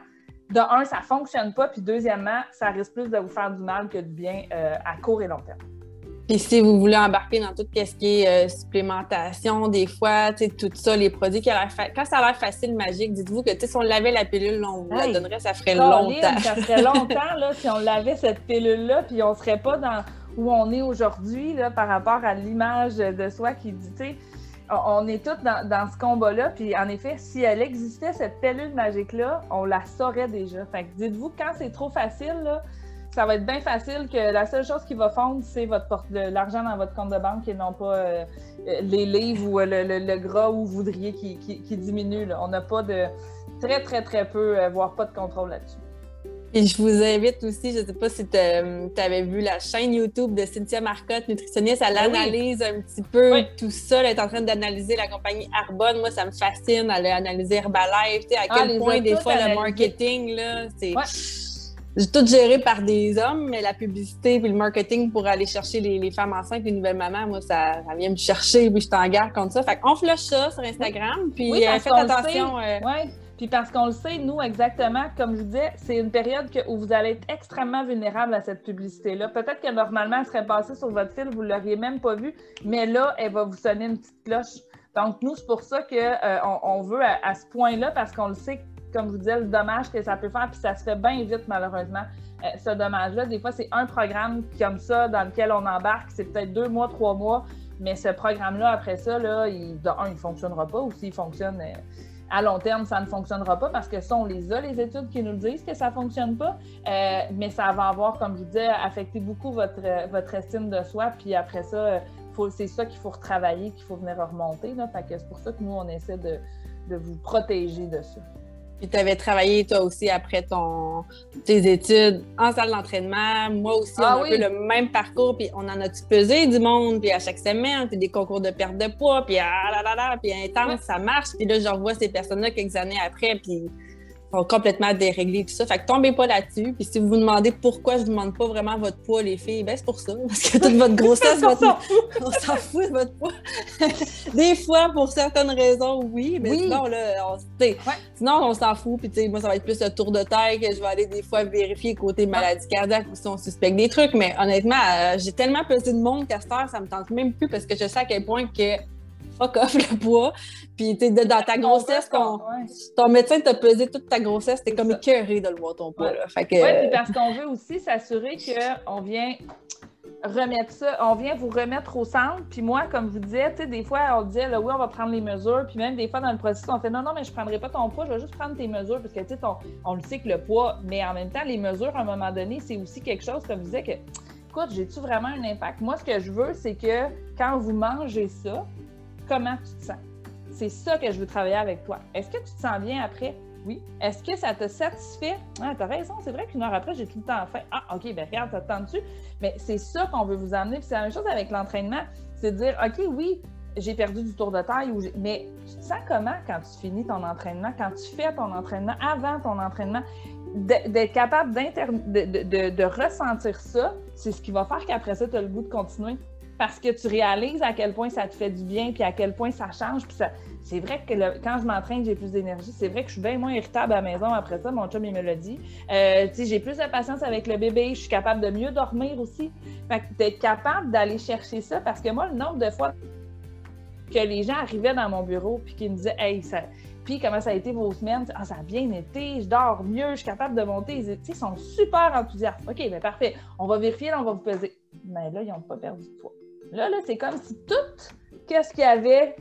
de un, ça ne fonctionne pas, puis deuxièmement, ça risque plus de vous faire du mal que du bien euh, à court et long terme. Puis si vous voulez embarquer dans tout ce qui est euh, supplémentation, des fois, tu sais, tout ça, les produits qui a l'air Quand ça a l'air facile, magique, dites-vous que si on lavait la pilule, on vous la donnerait, ça ferait longtemps. ça ferait longtemps là, si on lavait cette pilule-là, puis on serait pas dans où on est aujourd'hui par rapport à l'image de soi qui dit, tu sais, on est tous dans, ce combat-là. Puis en effet, si elle existait, cette pilule magique-là, on la saurait déjà. Fait que dites-vous, quand c'est trop facile, ça va être bien facile que la seule chose qui va fondre, c'est votre l'argent dans votre compte de banque et non pas euh, les livres ou euh, le, gras ou vous voudriez qui, diminue. On n'a pas de très, très, très peu, euh, voire pas de contrôle là-dessus. Et je vous invite aussi, je ne sais pas si tu avais vu la chaîne YouTube de Cynthia Marcotte, nutritionniste, elle ben analyse un petit peu tout ça. Elle est en train d'analyser la compagnie Arbonne. Moi, ça me fascine. Elle a analysé Herbalife. À ah, quel point, des fois, le marketing, là, c'est. tout géré par des hommes, mais la publicité et le marketing pour aller chercher les, femmes enceintes, les nouvelles mamans, moi, ça, vient me chercher, puis je t'en garde contre ça. Fait qu'on flush ça sur Instagram, puis euh, faites attention. Euh, puis parce qu'on le sait, nous, exactement, comme je vous disais, c'est une période où vous allez être extrêmement vulnérable à cette publicité-là. Peut-être que normalement, elle serait passée sur votre fil, vous ne l'auriez même pas vue, mais là, elle va vous sonner une petite cloche. Donc, nous, c'est pour ça qu'on euh, on veut à, ce point-là, parce qu'on le sait, comme je vous disais, le dommage que ça peut faire, puis ça se fait bien vite, malheureusement. Euh, ce dommage-là, des fois, c'est un programme comme ça dans lequel on embarque, c'est peut-être deux mois, trois mois, mais ce programme-là, après ça, là, il, il ne fonctionnera pas, ou s'il fonctionne. Euh, à long terme, ça ne fonctionnera pas parce que ça, on les a, les études qui nous disent que ça ne fonctionne pas. Euh, mais ça va avoir, comme je vous disais, affecté beaucoup votre, votre estime de soi. Puis après ça, c'est ça qu'il faut retravailler, qu'il faut venir remonter. Là. Fait que c'est pour ça que nous, on essaie de, de vous protéger de ça. Puis tu avais travaillé toi aussi après ton, tes études en salle d'entraînement. Moi aussi, on a ah eu le même parcours, puis on en a-tu pesé du monde, puis à chaque semaine, puis des concours de perte de poids, puis ah là là là, puis intense, ça marche. Puis là, je revois ces personnes-là quelques années après, puis sont complètement déréglés, tout ça. Fait que tombez pas là-dessus. Puis si vous vous demandez pourquoi je ne demande pas vraiment votre poids, les filles, ben c'est pour ça. Parce que toute votre <laughs> grossesse, votre... <laughs> on s'en fout de votre poids. <laughs> Des fois, pour certaines raisons, oui, mais sinon, là, on, sinon, on s'en fout. Puis moi, ça va être plus le tour de taille que je vais aller des fois vérifier côté maladie cardiaque ou si on suspecte des trucs. Mais honnêtement, euh, j'ai tellement pesé de monde qu'à cette heure, ça me tente même plus parce que je sais à quel point que fuck off le poids. Puis, tu dans ta grossesse, ton, médecin t'a pesé toute ta grossesse, t'es comme écœuré de le voir ton poids. Oui, puis parce qu'on veut aussi s'assurer qu'on vient remettre ça, on vient vous remettre au centre. Puis moi, comme vous disais, tu sais, des fois, on disait, là, oui, on va prendre les mesures. Puis même des fois, dans le processus, on fait, non, non, mais je ne prendrai pas ton poids, je vais juste prendre tes mesures. Parce que, tu sais, on, on, le sait que le poids, mais en même temps, les mesures, à un moment donné, c'est aussi quelque chose, comme je disais, que, écoute, j'ai-tu vraiment un impact? Moi, ce que je veux, c'est que quand vous mangez ça, comment tu te sens. C'est ça que je veux travailler avec toi. Est-ce que tu te sens bien après? Oui. Est-ce que ça te satisfait? Ah, tu as raison, c'est vrai qu'une heure après, j'ai tout le temps faim. Ah, OK, ben regarde, ça te. Mais c'est ça qu'on veut vous amener. c'est la même chose avec l'entraînement. C'est de dire, OK, oui, j'ai perdu du tour de taille, mais tu te sens comment quand tu finis ton entraînement, quand tu fais ton entraînement, avant ton entraînement? D'être capable de, de, de, ressentir ça, c'est ce qui va faire qu'après ça, tu as le goût de continuer parce que tu réalises à quel point ça te fait du bien, puis à quel point ça change. Puis c'est vrai que quand je m'entraîne, j'ai plus d'énergie. C'est vrai que je suis bien moins irritable à la maison après ça. Mon chum, il me l'a dit. Euh, j'ai plus de patience avec le bébé. Je suis capable de mieux dormir aussi. Fait que d'être capable d'aller chercher ça, parce que moi, le nombre de fois que les gens arrivaient dans mon bureau puis qu'ils me disaient Hey, ça. Puis comment ça a été vos semaines? Ah, ça a bien été, je dors mieux, je suis capable de monter. Ils, sont super enthousiastes. OK, bien parfait. On va vérifier, là, on va vous peser. Mais là, ils n'ont pas perdu de poids. Là, là c'est comme si tout ce qu'ils avaient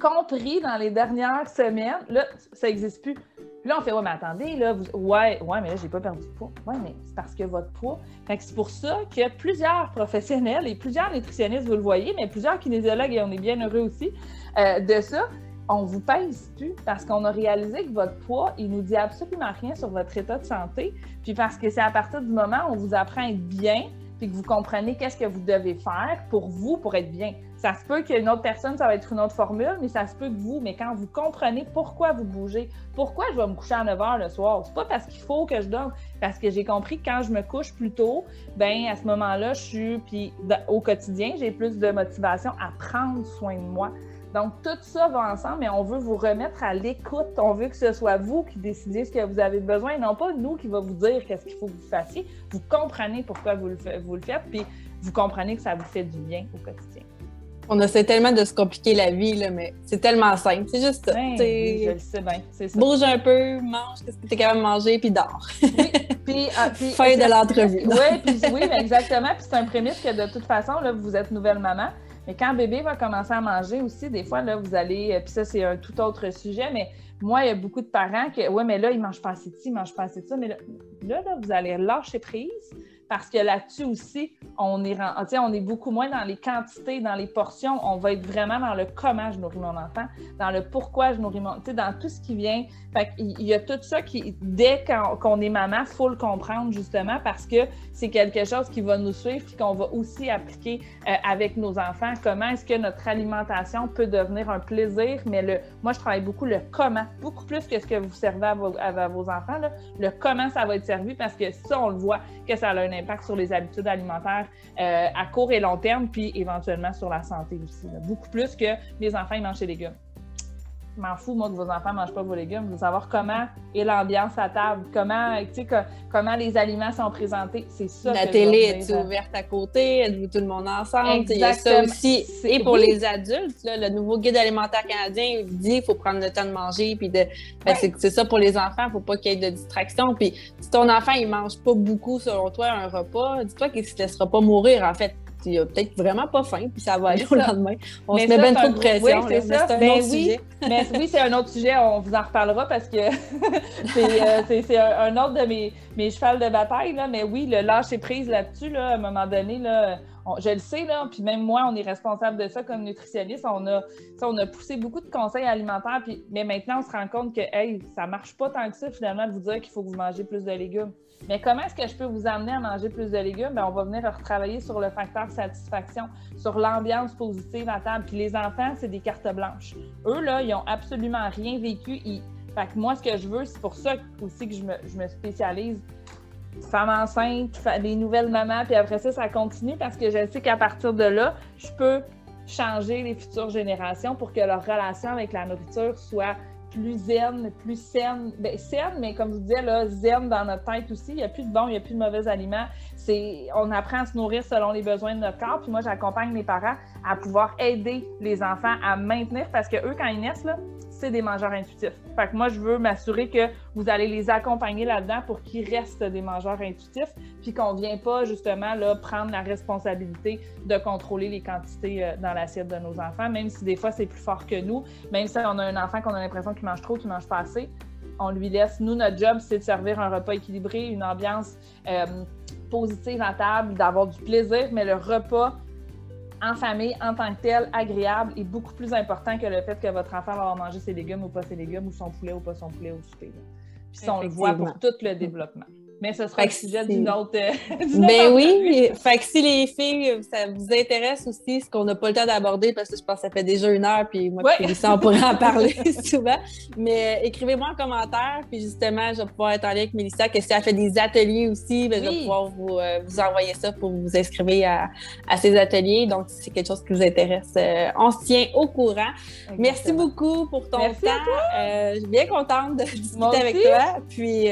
compris dans les dernières semaines, là, ça n'existe plus. Puis là, on fait, ouais, mais attendez, là, vous... ouais, ouais, mais là, j'ai pas perdu de poids. Ouais, mais c'est parce que votre poids. Fait que c'est pour ça que plusieurs professionnels et plusieurs nutritionnistes, vous le voyez, mais plusieurs kinésiologues, et on est bien heureux aussi euh, de ça, on vous pèse plus parce qu'on a réalisé que votre poids, il nous dit absolument rien sur votre état de santé. Puis parce que c'est à partir du moment où on vous apprend à être bien, puis que vous comprenez qu'est-ce que vous devez faire pour vous, pour être bien. Ça se peut qu'une autre personne, ça va être une autre formule, mais ça se peut que vous, mais quand vous comprenez pourquoi vous bougez, pourquoi je vais me coucher à 9 h le soir, c'est pas parce qu'il faut que je dorme, parce que j'ai compris que quand je me couche plus tôt, ben à ce moment-là, je suis, puis au quotidien, j'ai plus de motivation à prendre soin de moi. Donc, tout ça va ensemble, mais on veut vous remettre à l'écoute. On veut que ce soit vous qui décidez ce que vous avez besoin, et non pas nous qui va vous dire qu'est-ce qu'il faut que vous fassiez. Vous comprenez pourquoi vous le, vous le faites, puis vous comprenez que ça vous fait du bien au quotidien. On essaie tellement de se compliquer la vie, là, mais c'est tellement simple. C'est juste ça. Ben, je le sais bien. Bouge un peu, mange ce que tu es capable de manger, puis dors. Oui, puis, ah, <laughs> fin de l'entrevue. Oui, puis, oui, exactement. Puis c'est un prémisse que de toute façon, là, vous êtes nouvelle maman. Mais quand bébé va commencer à manger aussi, des fois, là, vous allez, euh, puis ça, c'est un tout autre sujet, mais moi, il y a beaucoup de parents qui, ouais, mais là, ils ne mangent pas assez de ci, ils ne mangent pas assez de ça, mais là, là vous allez lâcher prise parce que là-dessus aussi, on est, on est beaucoup moins dans les quantités, dans les portions. On va être vraiment dans le comment je nourris mon enfant, dans le pourquoi je nourris mon dans tout ce qui vient. Fait il y a tout ça qui, dès qu'on est maman, il faut le comprendre justement parce que c'est quelque chose qui va nous suivre et qu'on va aussi appliquer euh, avec nos enfants. Comment est-ce que notre alimentation peut devenir un plaisir? Mais le, moi, je travaille beaucoup le comment, beaucoup plus que ce que vous servez à vos, enfants. Le comment ça va être servi parce que ça, on le voit que ça a un impact sur les habitudes alimentaires euh, à court et long terme, puis éventuellement sur la santé aussi. Beaucoup plus que les enfants ils mangent des légumes je m'en fous, moi, que vos enfants ne mangent pas vos légumes. Je veux savoir comment est l'ambiance à table, comment, comment les aliments sont présentés. C'est ça. La télé est ouverte à côté? Êtes-vous tout le monde ensemble? Il y a ça aussi. Et pour les adultes, le nouveau guide alimentaire canadien dit qu'il faut prendre le temps de manger. Puis de... Ben, c'est ça pour les enfants. Il ne faut pas qu'il y ait de distraction. Puis si ton enfant ne mange pas beaucoup, selon toi, un repas, dis-toi qu'il ne se laissera pas mourir, en fait il a peut-être vraiment pas faim, puis ça va aller au lendemain. On se met bien trop de pression. Oui, c'est ça. un ben autre oui. sujet. <laughs> mais oui, c'est un autre sujet. On vous en reparlera parce que <laughs> c'est euh, un, autre de mes, mes chevals de bataille. Là. Mais oui, le lâcher prise là-dessus, là, à un moment donné, là, je le sais, là, puis même moi, on est responsable de ça comme nutritionniste. On a, on a poussé beaucoup de conseils alimentaires, mais maintenant, on se rend compte que hey, ça marche pas tant que ça, finalement, de vous dire qu'il faut que vous mangez plus de légumes. Mais comment est-ce que je peux vous amener à manger plus de légumes? Bien, on va venir retravailler sur le facteur satisfaction, sur l'ambiance positive à table. Puis les enfants, c'est des cartes blanches. Eux, là, ils n'ont absolument rien vécu. Fait que moi, ce que je veux, c'est pour ça aussi que je me, je me spécialise femme enceinte, les nouvelles mamans, puis après ça, ça continue parce que je sais qu'à partir de là, je peux changer les futures générations pour que leur relation avec la nourriture soit plus zen, plus saine. Bien, saine, mais comme je vous disais, là, zen dans notre tête aussi. Il n'y a plus de bons, il n'y a plus de mauvais aliments. C'est, on apprend à se nourrir selon les besoins de notre corps. Puis moi, j'accompagne mes parents à pouvoir aider les enfants à maintenir parce que eux, quand ils naissent, là, des mangeurs intuitifs. Fait que moi, je veux m'assurer que vous allez les accompagner là-dedans pour qu'ils restent des mangeurs intuitifs, puis qu'on ne vient pas justement là, prendre la responsabilité de contrôler les quantités euh, dans l'assiette de nos enfants, même si des fois c'est plus fort que nous, même si on a un enfant qu'on a l'impression qu'il mange trop, qu'il mange pas assez. On lui laisse. Nous, notre job, c'est de servir un repas équilibré, une ambiance euh, positive à table, d'avoir du plaisir, mais le repas en famille, en tant que tel, agréable et beaucoup plus important que le fait que votre enfant va manger ses légumes ou pas ses légumes, ou son poulet ou pas son poulet au souper. Puis ça, on le voit pour tout le développement. Mais ce sera le sujet <laughs> d'une autre. ben oui, fait que si les filles, ça vous intéresse aussi, ce qu'on n'a pas le temps d'aborder, parce que je pense que ça fait déjà une heure, puis moi, ouais. on pourrait en parler <laughs> souvent. Mais euh, écrivez-moi en commentaire, puis justement, je vais pouvoir être en lien avec Mélissa, que si elle fait des ateliers aussi, ben, je vais pouvoir vous, euh, vous, envoyer ça pour vous inscrire à, à ces ateliers. Donc, si c'est quelque chose qui vous intéresse, euh, on se tient au courant. Merci beaucoup pour ton temps. je suis bien contente de <laughs> discuter avec toi. Puis,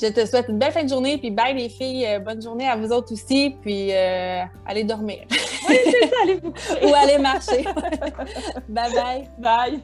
je te souhaite une belle fin de journée, puis bye les filles, euh, bonne journée à vous autres aussi, puis euh, allez dormir. Oui, c'est ça, allez vous <laughs> Ou allez marcher. <laughs> bye bye. Bye.